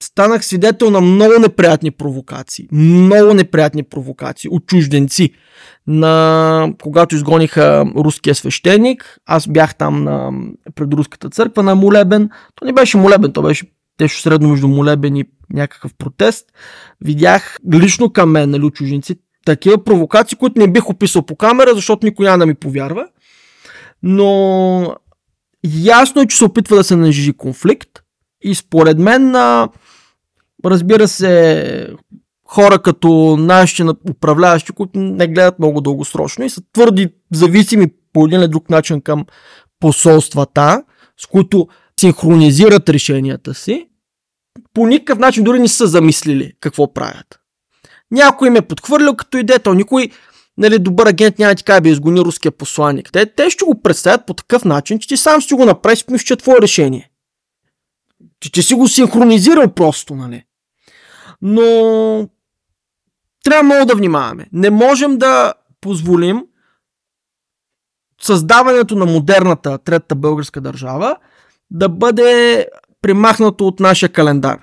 станах свидетел на много неприятни провокации. Много неприятни провокации от чужденци. На... Когато изгониха руския свещеник, аз бях там на... пред руската църква на Молебен. То не беше Молебен, то беше тещо средно между Молебен и някакъв протест. Видях лично към мен, нали, от чужденци, такива провокации, които не бих описал по камера, защото никой няма да ми повярва. Но ясно е, че се опитва да се нажижи конфликт. И според мен Разбира се, хора като нашите управляващи, които не гледат много дългосрочно и са твърди зависими по един или друг начин към посолствата, с които синхронизират решенията си, по никакъв начин дори не са замислили какво правят. Някой ме е подхвърлял като идея, то никой нали, добър агент няма ти да изгони руския посланник. Те, те ще го представят по такъв начин, че ти сам ще го направиш, че е твое решение. Че, че си го синхронизирал просто, нали? Но трябва много да внимаваме. Не можем да позволим създаването на модерната третата българска държава да бъде примахнато от нашия календар.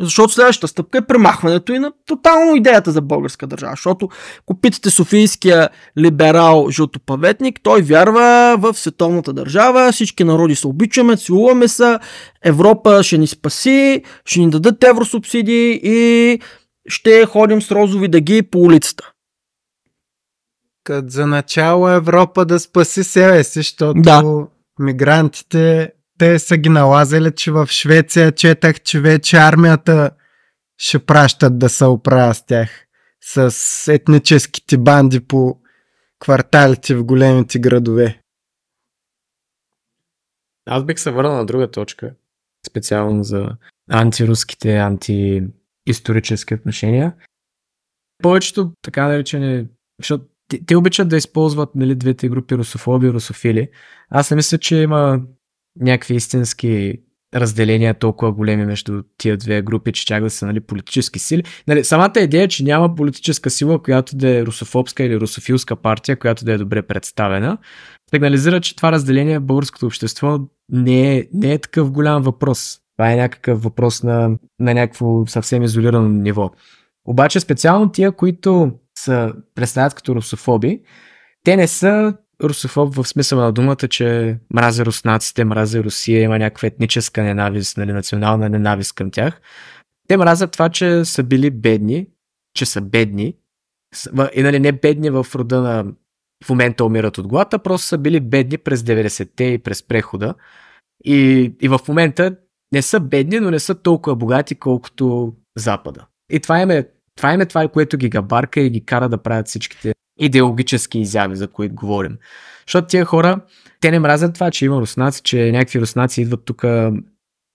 Защото следващата стъпка е премахването и на тотално идеята за българска държава. Защото, ако питате Софийския либерал жълтопаветник, той вярва в световната държава, всички народи се обичаме, целуваме се, Европа ще ни спаси, ще ни дадат евросубсидии и ще ходим с розови дъги по улицата. Като за начало Европа да спаси себе си, защото да. мигрантите те са ги налазили, че в Швеция четах, че вече армията ще пращат да се оправя с тях. С етническите банди по кварталите в големите градове. Аз бих се върнал на друга точка, специално за антируските, антиисторически отношения. Повечето, така наречени, защото те, те обичат да използват нали, двете групи русофоби и русофили. Аз не мисля, че има някакви истински разделения толкова големи между тия две групи, че чак да са нали, политически сили. Нали, самата идея, че няма политическа сила, която да е русофобска или русофилска партия, която да е добре представена, сигнализира, че това разделение в българското общество не е, не е такъв голям въпрос. Това е някакъв въпрос на, на някакво съвсем изолирано ниво. Обаче специално тия, които са представят като русофоби, те не са русофоб в смисъла на думата, че мрази руснаците, мрази Русия, има някаква етническа ненавист, нали, национална ненавист към тях. Те мразят това, че са били бедни, че са бедни. И нали, не бедни в рода на в момента умират от глада, просто са били бедни през 90-те и през прехода. И, и в момента не са бедни, но не са толкова богати, колкото Запада. И това им е това, им е това, което ги габарка и ги кара да правят всичките идеологически изяви, за които говорим. Защото тия хора, те не мразят това, че има руснаци, че някакви руснаци идват тук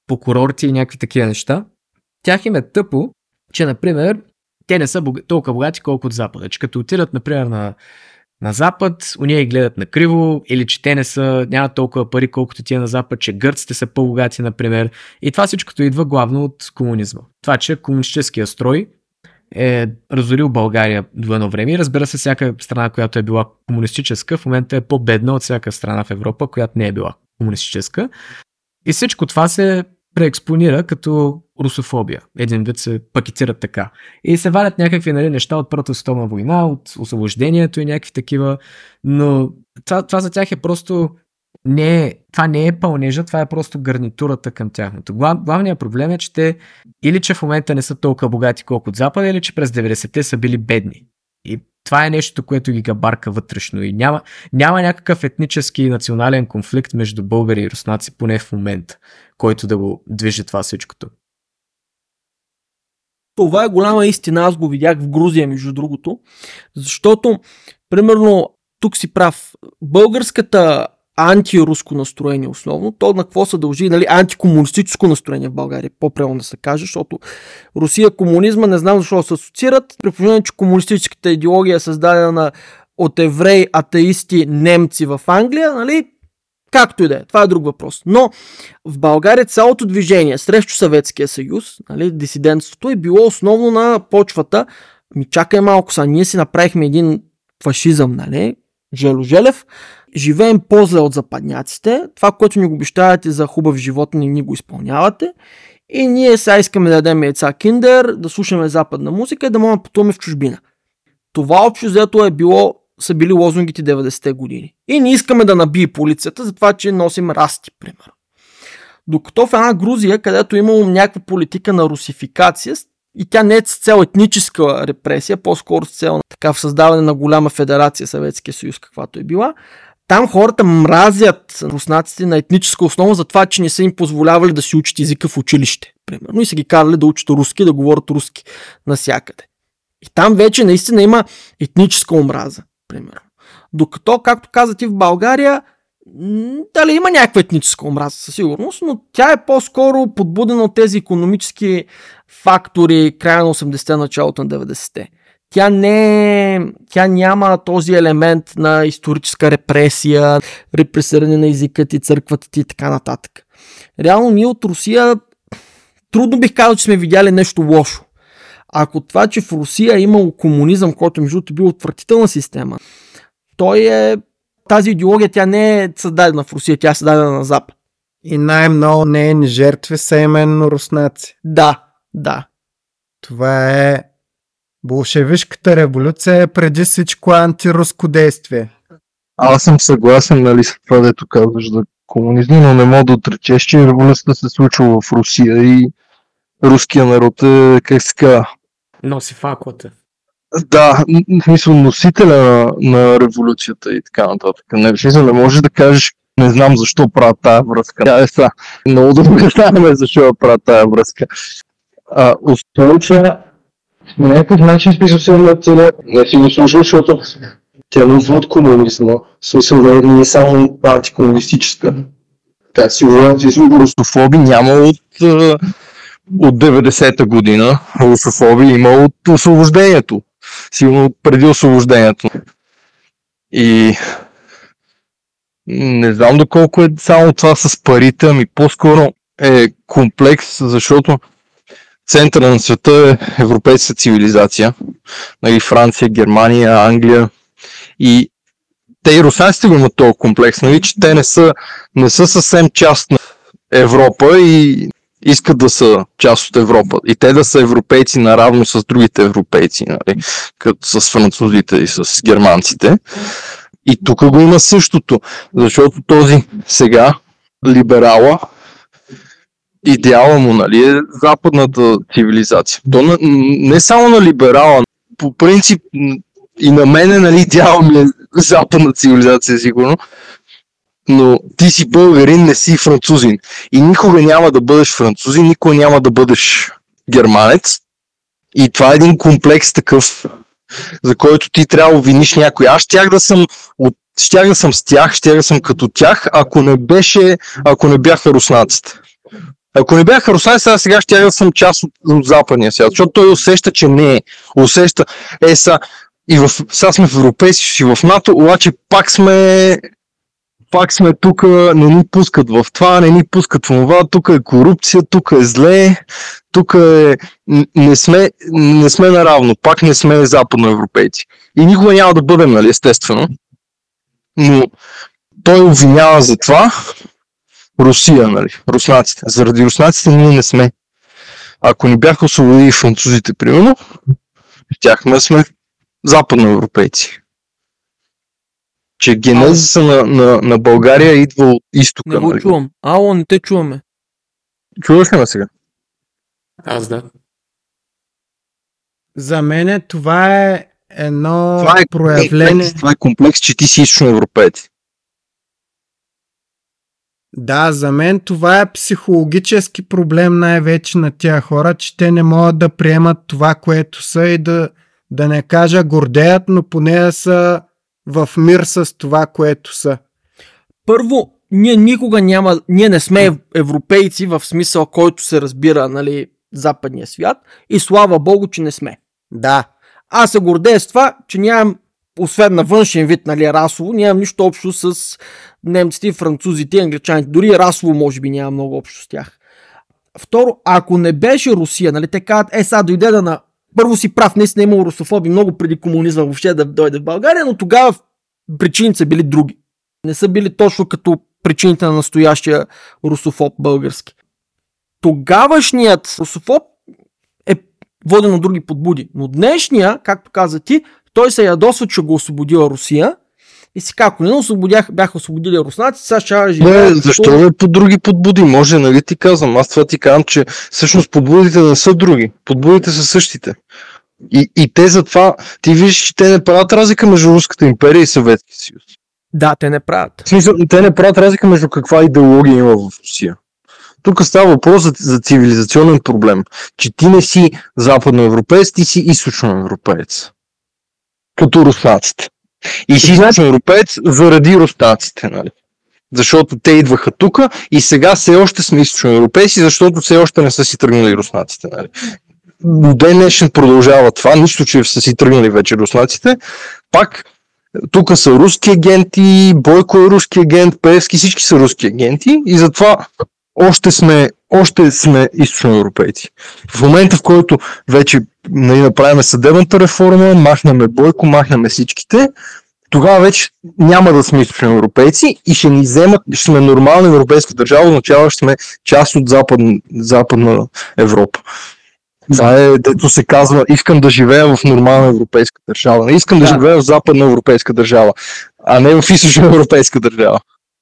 по курорти и някакви такива неща. Тях им е тъпо, че, например, те не са бога... толкова богати, колкото Запада. Че като отидат, например, на, на Запад, уния гледат на криво, или че те не са, нямат толкова пари, колкото тия на Запад, че гърците са по-богати, например. И това всичкото идва главно от комунизма. Това, че комунистическия строй е разорил България до едно време. И разбира се, всяка страна, която е била комунистическа, в момента е по-бедна от всяка страна в Европа, която не е била комунистическа. И всичко това се преекспонира като русофобия. Един вид се пакетират така. И се валят някакви нали, неща от Първата световна война, от освобождението и някакви такива, но това, това за тях е просто не е, това не е пълнежа, това е просто гарнитурата към тяхното. Глав, главният проблем е, че те или че в момента не са толкова богати колко от Запада, или че през 90-те са били бедни. И това е нещо, което ги габарка вътрешно. И няма, няма някакъв етнически и национален конфликт между българи и руснаци, поне в момента, който да го движи това всичкото. Това е голяма истина, аз го видях в Грузия, между другото, защото, примерно, тук си прав, българската антируско настроение основно, то на какво се дължи, нали, антикомунистическо настроение в България, по-правилно да се каже, защото Русия комунизма не знам защо се асоциират, при че комунистическата идеология е създадена от евреи, атеисти, немци в Англия, нали, Както и да е, това е друг въпрос. Но в България цялото движение срещу Съветския съюз, нали, дисидентството е било основно на почвата. Ми чакай малко са, ние си направихме един фашизъм, нали, Жело Желев, живеем по-зле от западняците, това, което ни го обещавате за хубав живот, не ни го изпълнявате. И ние сега искаме да дадем яйца киндер, да слушаме западна музика и да можем да пътуваме в чужбина. Това общо взето е било, са били лозунгите 90-те години. И не искаме да набие полицията за това, че носим расти, примерно. Докато в една Грузия, където е имало някаква политика на русификация, и тя не е с цел етническа репресия, по-скоро с цел така в създаване на голяма федерация Съветския съюз, каквато е била, там хората мразят руснаците на етническа основа за това, че не са им позволявали да си учат езика в училище. Примерно и са ги карали да учат руски, да говорят руски насякъде. И там вече наистина има етническа омраза. Примерно. Докато, както каза ти в България, дали има някаква етническа омраза със сигурност, но тя е по-скоро подбудена от тези економически фактори края на 80-те, началото на 90-те тя не тя няма този елемент на историческа репресия, репресиране на езикът и църквата ти и така нататък. Реално ние от Русия трудно бих казал, че сме видяли нещо лошо. Ако това, че в Русия е имало комунизъм, който между другото бил отвратителна система, той е тази идеология, тя не е създадена в Русия, тя е създадена на Запад. И най-много нейни жертви са именно руснаци. Да, да. Това е Болшевишката революция е преди всичко антируско действие. Аз съм съгласен, нали, с това, дето казваш за комунизма, но не мога да отречеш, че революцията се случва в Русия и руския народ е, как се казва, Носи факлата. Да, смисъл носителя на, на революцията и така нататък. Не, смисъл, не можеш да кажеш, не знам защо правят тая връзка. Тя е са. Много добре знаем защо я правят тая връзка. А, устойча по някакъв начин смисъл се на целия... Не си го слушал, защото тя идва от комунизма. В смисъл не, не е само антикомунистическа. Тя си русофоби няма от, е, от 90-та година. Русофоби има от освобождението. Сигурно преди освобождението. И не знам доколко е само това с парите, ами по-скоро е комплекс, защото центъра на света е европейска цивилизация. Нали, Франция, Германия, Англия. И те и руснаците го имат този комплекс, нали, че те не са, не са съвсем част на Европа и искат да са част от Европа и те да са европейци наравно с другите европейци, нали, като с французите и с германците. И тук го има същото, защото този сега либерала идеала му нали, е западната цивилизация. То на, не само на либерала, по принцип и на мене нали, идеал ми е западна цивилизация, сигурно, но ти си българин, не си французин. И никога няма да бъдеш французин, никога няма да бъдеш германец. И това е един комплекс такъв, за който ти трябва да виниш някой. Аз щях да съм от щях да съм с тях, щях да съм като тях, ако не беше, ако не бяха руснаците. Ако не бяха руснаците, сега щях да съм част от, от западния свят, защото той усеща, че не е. Усеща, е са, и в, сега сме в Европейски и в НАТО, обаче пак сме пак сме тук, не ни пускат в това, не ни пускат в това, тук е корупция, тук е зле, тук е... Не сме, не сме наравно, пак не сме западноевропейци. И никога няма да бъдем, нали, естествено. Но той обвинява за това Русия, нали, руснаците. Заради руснаците ние не сме. Ако ни бяха освободили французите, примерно, щяхме сме западноевропейци че генезиса на, на, на България идва от изтока. Не го нали? чувам. Ало, не те чуваме. Чуваш ли ме сега? Аз да. За мен това е едно Това е проявление. комплекс, това е комплекс, че ти си източно европеец. Да, за мен това е психологически проблем най-вече на тия хора, че те не могат да приемат това, което са и да, да не кажа гордеят, но поне да са в мир с това, което са. Първо, ние никога няма, ние не сме ев- европейци в смисъл, който се разбира, нали, западния свят и слава богу, че не сме. Да. Аз се гордея с това, че нямам, освен на външен вид, нали, расово, нямам нищо общо с немците, французите англичаните. Дори расово, може би, няма много общо с тях. Второ, ако не беше Русия, нали, те казват, е, сега дойде да на... Първо си прав, наистина имало русофоби много преди комунизма въобще да дойде в България, но тогава причините са били други. Не са били точно като причините на настоящия русофоб български. Тогавашният русофоб е воден от други подбуди. Но днешния, както каза ти, той се ядосва, че го освободила Русия. И си ако не освободях, бяха освободили руснаци, сега ще Не, живеят. защо не по други подбуди? Може, нали ти казвам? Аз това ти казвам, че всъщност подбудите не са други. Подбудите са същите. И, и те затова, ти виждаш, че те не правят разлика между Руската империя и Съветския съюз. Да, те не правят. В смисъл, те не правят разлика между каква идеология има в Русия. Тук става въпрос за, за цивилизационен проблем, че ти не си западноевропеец, ти си източноевропеец. Като руснаците. И си източноевропеец заради руснаците, нали? Защото те идваха тук и сега все още сме източноевропейци, защото все още не са си тръгнали руснаците. Нали? До ден днешен продължава това, нищо, че са си тръгнали вече руснаците. Пак тук са руски агенти, Бойко е руски агент, Певски, всички са руски агенти и затова още сме, още сме източноевропейци. В момента, в който вече нали, направим съдебната реформа, махнаме Бойко, махнаме всичките, тогава вече няма да сме източноевропейци и ще ни вземат, ще сме нормална европейска държава, означава ще сме част от запад, западна Европа. Това е, дето се казва, искам да живея в нормална европейска държава. Не искам да, Да. живея в западна европейска държава, а не в източна европейска държава.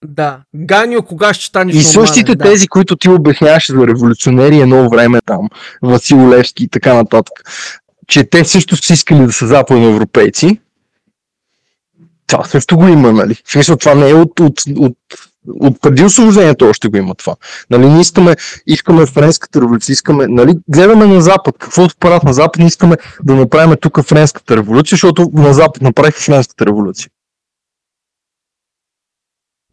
Да. Ганио, кога ще станеш И нормален, същите да. тези, които ти обясняваше за революционери едно време там, Васил Левски и така нататък, че те също са искали да са западноевропейци, това също го има, нали? В смисъл, това не е от, от, от, от преди освобождението още го има това. Нали, ние искаме, искаме френската революция, искаме, нали, гледаме на Запад, каквото правят на Запад, ние искаме да направим тук френската революция, защото на Запад направиха френската революция.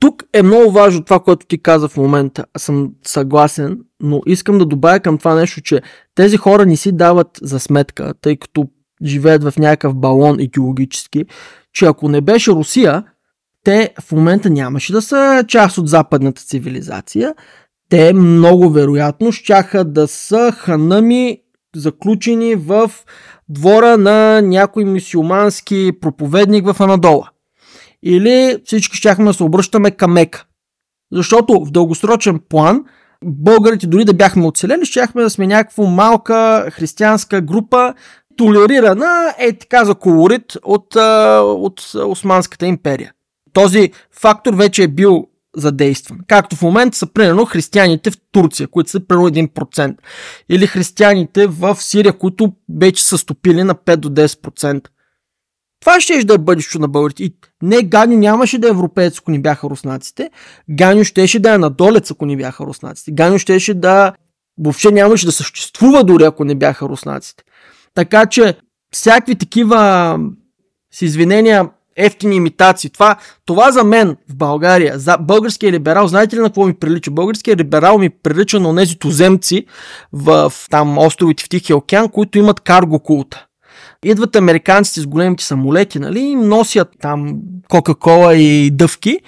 Тук е много важно това, което ти каза в момента. Аз съм съгласен, но искам да добавя към това нещо, че тези хора не си дават за сметка, тъй като живеят в някакъв балон идеологически, че ако не беше Русия, те в момента нямаше да са част от западната цивилизация. Те много вероятно щяха да са ханами заключени в двора на някой мусулмански проповедник в Анадола. Или всички щяхме да се обръщаме към Мека. Защото в дългосрочен план българите дори да бяхме оцелели, щяхме да сме някаква малка християнска група, толерирана е така за колорит от, от Османската империя. Този фактор вече е бил задействан. Както в момента са примерно християните в Турция, които са примерно 1%. Или християните в Сирия, които вече са стопили на 5 до 10%. Това ще да е бъдещето на българите. И не, Ганю нямаше да е европеец, ако ни бяха руснаците. Ганю щеше да е надолец, ако ни бяха руснаците. Ганю щеше да въобще нямаше да съществува дори, ако не бяха руснаците. Така че всякакви такива с извинения ефтини имитации. Това, това за мен в България, за българския либерал, знаете ли на какво ми прилича? Българския либерал ми прилича на тези туземци в там островите в Тихия океан, които имат карго култа. Идват американците с големите самолети, нали, им носят там Кока-Кола и дъвки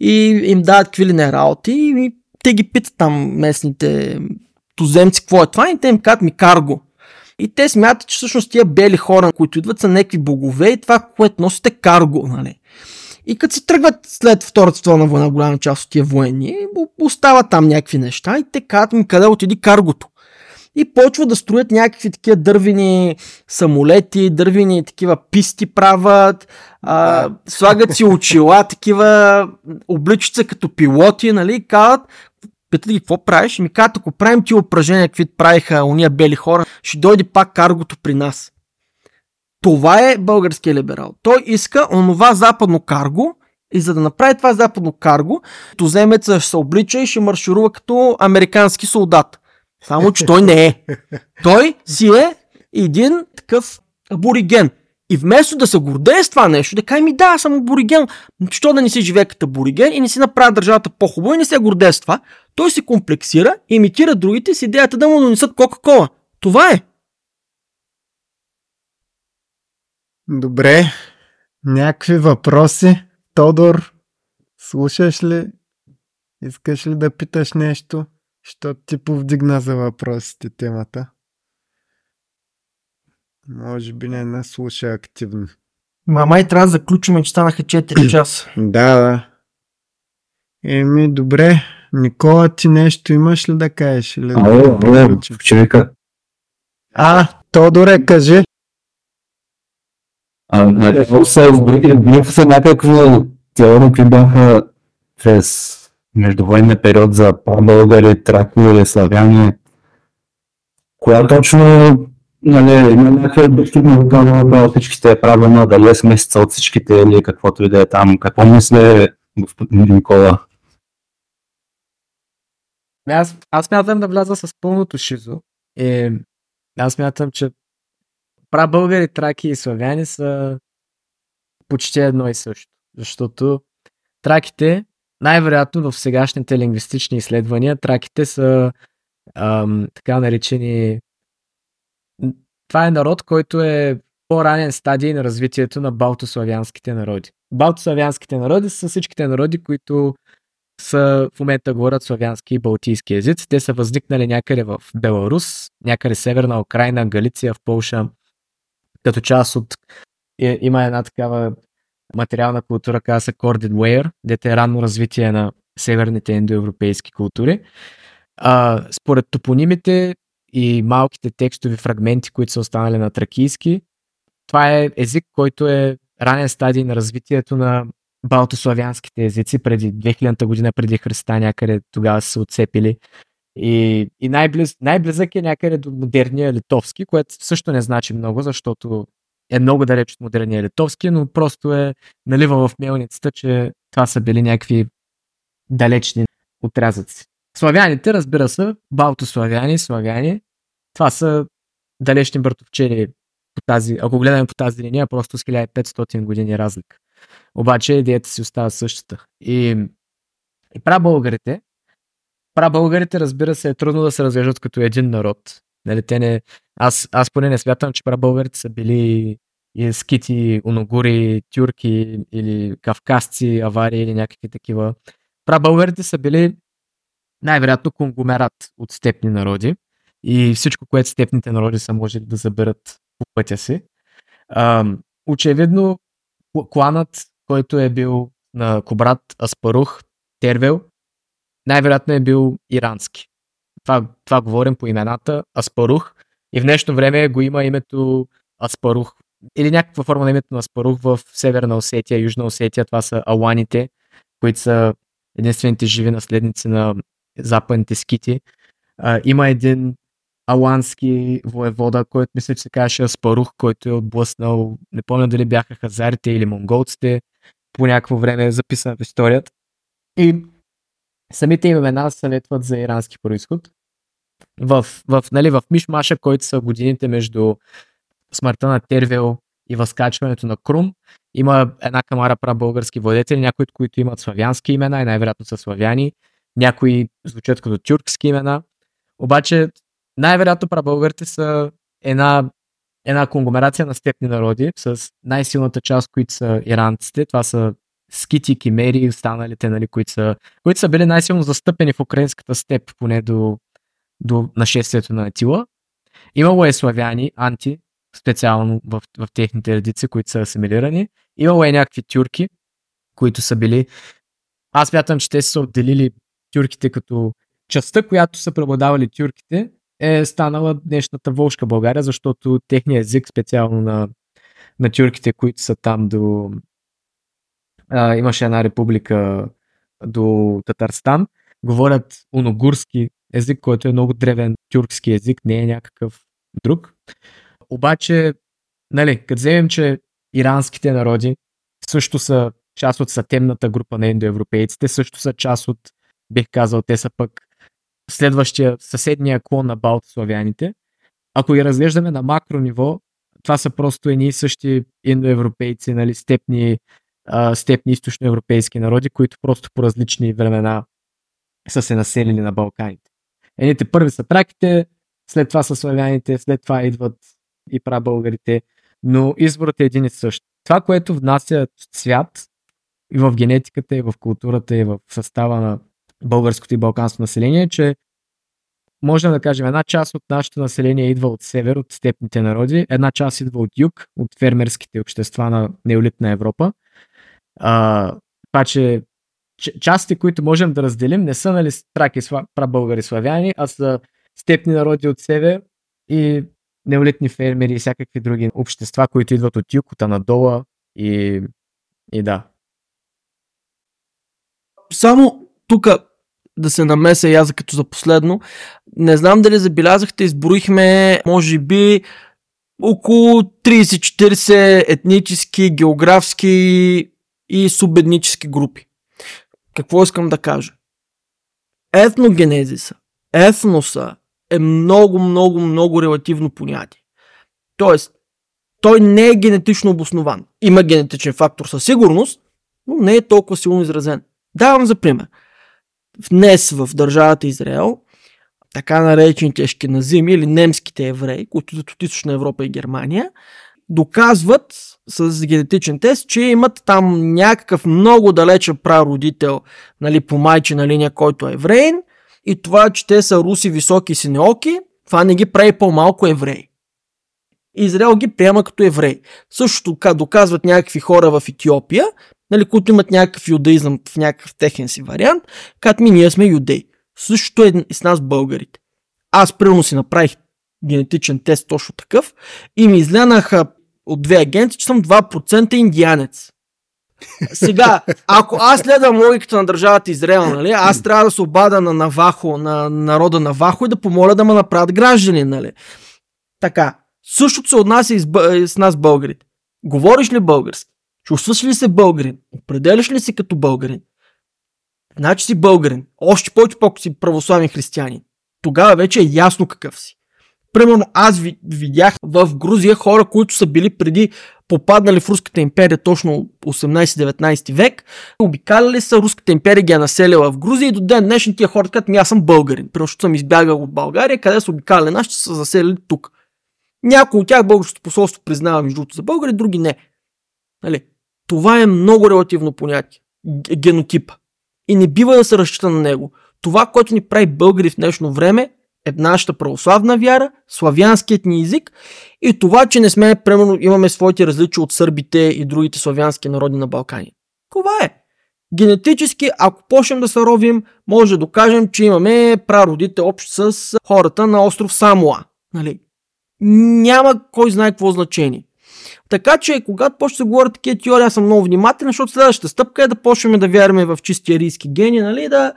и им дават какви ли не работи и те ги питат там местните туземци какво е това и те им казват ми карго. И те смятат, че всъщност тия бели хора, които идват са някакви богове и това, което носите карго, нали. И като си тръгват след Втората световна война, голяма част от тия военни, остават там някакви неща и те казват ми къде отиди каргото и почва да строят някакви такива дървени самолети, дървени такива писти правят, а, слагат си очила, такива обличат се като пилоти, нали, казват, питат ги какво правиш, ми казват, ако правим ти упражнения, каквито правиха уния бели хора, ще дойде пак каргото при нас. Това е българския либерал. Той иска онова западно карго, и за да направи това западно карго, туземеца ще се облича и ще марширува като американски солдат. Само, че той не е. Той си е един такъв абориген. И вместо да се гордее с това нещо, да каже ми да, съм абориген, що да не си живее като абориген и не си направи държавата по-хубаво и не се гордее с това, той се комплексира, имитира другите с идеята да му донесат Кока-Кола. Това е. Добре. Някакви въпроси? Тодор, слушаш ли? Искаш ли да питаш нещо? Що ти повдигна за въпросите темата? Може би не наслуша активно. Мама и трябва да заключим, че станаха 4 часа. Да, да. Еми, добре. Никола, ти нещо имаш ли да кажеш? Или Ало, да човека. А, Тодоре, кажи. А, някакво са, били са някакво теории, които бяха през междувоенния период за българи, тракови или славяни, коя точно нали, има някаква обективна от всичките е правилна, дали е смесица от всичките или каквото и да е там. Какво мисля господин Никола? Аз, аз смятам да вляза с пълното шизо. И аз смятам, че българи, траки и славяни са почти едно и също. Защото траките най-вероятно в сегашните лингвистични изследвания траките са ам, така наречени... Това е народ, който е по-ранен стадий на развитието на балтославянските народи. Балтославянските народи са всичките народи, които са в момента говорят славянски и балтийски езици. Те са възникнали някъде в Беларус, някъде северна Украина, Галиция, в Полша, като част от... Е, има една такава материална култура, казва се Corded Ware, дете е ранно развитие на северните индоевропейски култури. А, според топонимите и малките текстови фрагменти, които са останали на тракийски, това е език, който е ранен стадий на развитието на балтославянските езици преди 2000 година преди Христа, някъде тогава са се отцепили. И, и най-близ, най-близък е някъде до модерния литовски, което също не значи много, защото е много далеч от модерния литовски, но просто е налива в мелницата, че това са били някакви далечни отрязъци. Славяните, разбира се, балтославяни, славяни, това са далечни братовчери по тази, ако гледаме по тази линия, просто с 1500 години разлика. Обаче идеята си остава същата. И, и прабългарите, прабългарите, разбира се, е трудно да се разглеждат като един народ. Нали, те не, аз, аз поне не смятам, че прабългарите са били и скити, уногури, тюрки или кавказци, авари или някакви такива. Прабългарите са били най-вероятно конгломерат от степни народи и всичко, което степните народи са можели да заберат по пътя си. Очевидно, кланът, който е бил на Кобрат Аспарух, Тервел, най-вероятно е бил ирански. Това, това говорим по имената, Аспарух. И в днешно време го има името Аспарух. Или някаква форма на името на Аспарух в Северна Осетия, Южна Осетия. Това са аланите, които са единствените живи наследници на западните скити. А, има един алански воевода, който мисля, че се казваше Аспарух, който е отблъснал, не помня дали бяха хазарите или монголците, по някакво време е записана в историята. И самите имена съветват за ирански происход. В, в, нали, в Мишмаша, който са годините между смъртта на Тервел и възкачването на Крум, има една камара български владетели, някои от които имат славянски имена и най-вероятно са славяни, някои звучат като тюркски имена. Обаче най-вероятно прабългарите са една, една конгломерация на степни народи с най-силната част, които са иранците. Това са скити, кимери, останалите, нали, които, са, които са били най-силно застъпени в украинската степ, поне до, до нашествието на Атила. Имало е славяни, анти, специално в, в техните редици, които са асимилирани. Имало е някакви тюрки, които са били... Аз мятам, че те са отделили тюрките като частта, която са преобладавали тюрките, е станала днешната Волшка България, защото техният език специално на, на тюрките, които са там до... А, имаше една република до Татарстан, говорят уногурски език, който е много древен тюркски език, не е някакъв друг. Обаче, нали, като вземем, че иранските народи също са част от сатемната група на индоевропейците, също са част от, бих казал, те са пък следващия, съседния клон на балтославяните. Ако ги разглеждаме на макро ниво, това са просто едни и същи индоевропейци, нали, степни, а, степни източноевропейски народи, които просто по различни времена са се населили на Балканите. Едните първи са траките, след това са славяните, след това идват и прабългарите, но изборът е един и същ. Това, което внася цвят и в генетиката, и в културата, и в състава на българското и балканско население, че можем да кажем, една част от нашето население идва от север, от степните народи, една част идва от юг, от фермерските общества на неолитна Европа. А, това, че частите, които можем да разделим, не са нали, траки, прабългари, славяни, а са степни народи от север и неолитни фермери и всякакви други общества, които идват от юг, от Анадола и, и да. Само тук да се намеся и аз като за последно. Не знам дали забелязахте, изброихме, може би, около 30-40 етнически, географски и субетнически групи. Какво искам да кажа? Етногенезиса, етноса е много, много, много релативно понятие. Тоест, той не е генетично обоснован. Има генетичен фактор със сигурност, но не е толкова силно изразен. Давам за пример – днес в държавата Израел, така наречените ешкеназими или немските евреи, които идват от Източна Европа и Германия, доказват с генетичен тест, че имат там някакъв много далечен прародител нали, по майчина линия, който е евреин и това, че те са руси, високи и синеоки, това не ги прави по-малко евреи. Израел ги приема като евреи. Също така доказват някакви хора в Етиопия, нали, които имат някакъв юдаизъм в някакъв техен си вариант, като ми ние сме юдеи. Същото е с нас българите. Аз примерно си направих генетичен тест точно такъв и ми излянаха от две агенти, че съм 2% индианец. Сега, ако аз следвам логиката на държавата Израел, нали, аз трябва да се обада на Навахо, на народа Навахо и да помоля да ме направят граждани, нали. Така, същото се отнася и с, с нас българите. Говориш ли български? Чувстваш ли се българин? Определяш ли си като българин? Значи си българин. Още повече пък си православен християнин. Тогава вече е ясно какъв си. Примерно аз видях в Грузия хора, които са били преди попаднали в Руската империя точно 18-19 век, обикаляли са, Руската империя ги е населила в Грузия и до ден днешни тия хора казват, аз съм българин. Примерно, съм избягал от България, къде са обикаляли нашите, са заселили тук. Някои от тях българското посолство признава между другото за българи, други не. Нали? Това е много релативно понятие. Генотипа. И не бива да се разчита на него. Това, което ни прави българи в днешно време, е нашата православна вяра, славянският ни език и това, че не сме, примерно, имаме своите различия от сърбите и другите славянски народи на Балкани. Това е. Генетически, ако почнем да се ровим, може да докажем, че имаме прародите общо с хората на остров Самуа. Нали? Няма кой знае какво значение. Така че, когато почне да се говорят такива теории, аз съм много внимателен, защото следващата стъпка е да почнем да вярваме в чисти арийски гени, нали, да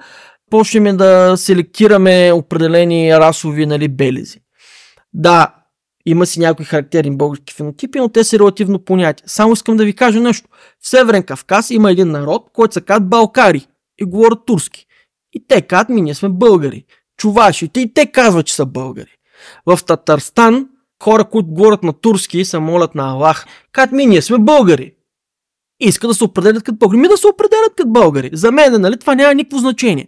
почнем да селектираме определени расови нали, белези. Да, има си някои характерни български фенотипи, но те са релативно понятия. Само искам да ви кажа нещо. В Северен Кавказ има един народ, който се казват балкари и говорят турски. И те казват ми, ние сме българи. Чувашите и те казват, че са българи. В Татарстан хора, които говорят на турски и се молят на Аллах, казват ми, ние сме българи. Искат да се определят като българи. Ми да се определят като българи. За мен, нали, това няма никакво значение.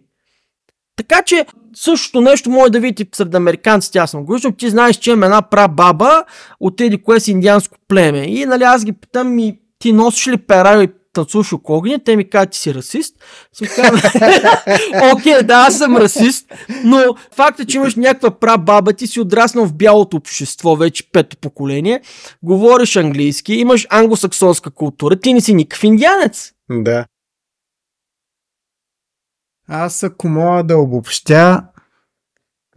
Така че същото нещо може да видите сред американците, аз съм го виждал, ти знаеш, че има една прабаба от еди кое си индианско племе. И нали аз ги питам, ми, ти носиш ли пера и танцуваш огня, те ми казват, че си расист. Окей, да, аз съм расист, но факта, че имаш някаква прабаба, ти си отраснал в бялото общество, вече пето поколение, говориш английски, имаш англосаксонска култура, ти не си никакъв индианец. Да. Аз ако мога да обобщя,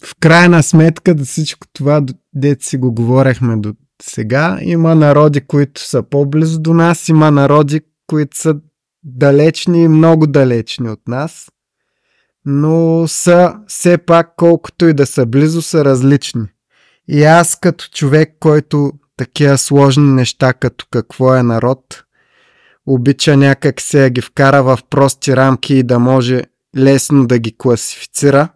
в крайна сметка да всичко това, дете си го говорехме до сега, има народи, които са по-близо до нас, има народи, които са далечни и много далечни от нас, но са все пак колкото и да са близо, са различни. И аз като човек, който такива сложни неща, като какво е народ, обича някак се да ги вкара в прости рамки и да може лесно да ги класифицира.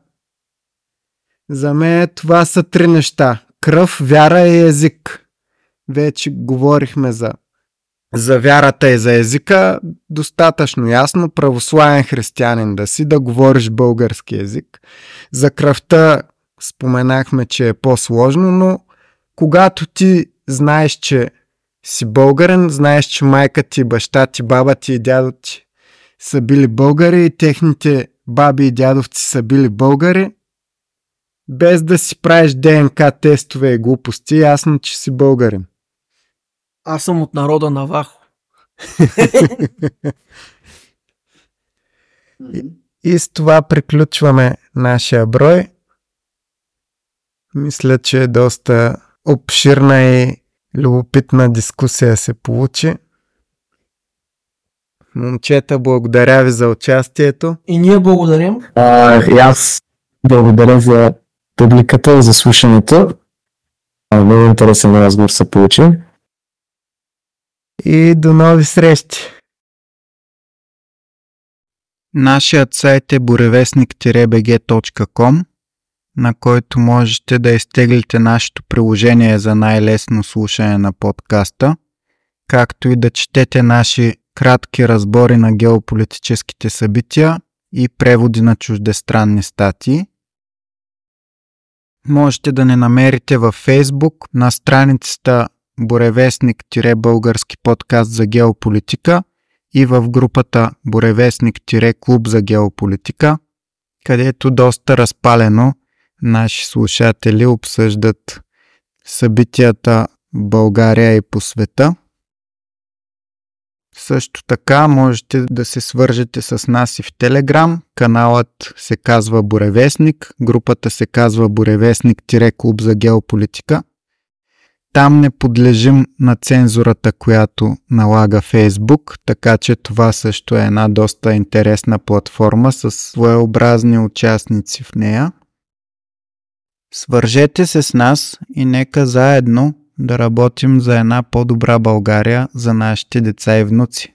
За мен това са три неща. Кръв, вяра и език. Вече говорихме за, за вярата и за езика. Достатъчно ясно. Православен християнин да си, да говориш български език. За кръвта споменахме, че е по-сложно, но когато ти знаеш, че си българен, знаеш, че майка ти, баща ти, баба ти и дядо ти са били българи и техните баби и дядовци са били българи, без да си правиш ДНК тестове и глупости, ясно, че си българин. Аз съм от народа на Вахо. и, и с това приключваме нашия брой. Мисля, че е доста обширна и любопитна дискусия се получи. Момчета, благодаря ви за участието. И ние благодарим. А, и аз благодаря за публиката и за слушането. Много интересен разговор се получи. И до нови срещи! Нашият сайт е буревестник-bg.com, на който можете да изтеглите нашето приложение за най-лесно слушане на подкаста, както и да четете наши кратки разбори на геополитическите събития и преводи на чуждестранни статии. Можете да не намерите във Facebook на страницата Боревестник-български подкаст за геополитика и в групата Боревестник-клуб за геополитика, където доста разпалено наши слушатели обсъждат събитията в България и по света. Също така можете да се свържете с нас и в Телеграм. Каналът се казва Буревестник, групата се казва Буревестник-клуб за геополитика. Там не подлежим на цензурата, която налага Фейсбук, така че това също е една доста интересна платформа с своеобразни участници в нея. Свържете се с нас и нека заедно да работим за една по-добра България за нашите деца и внуци.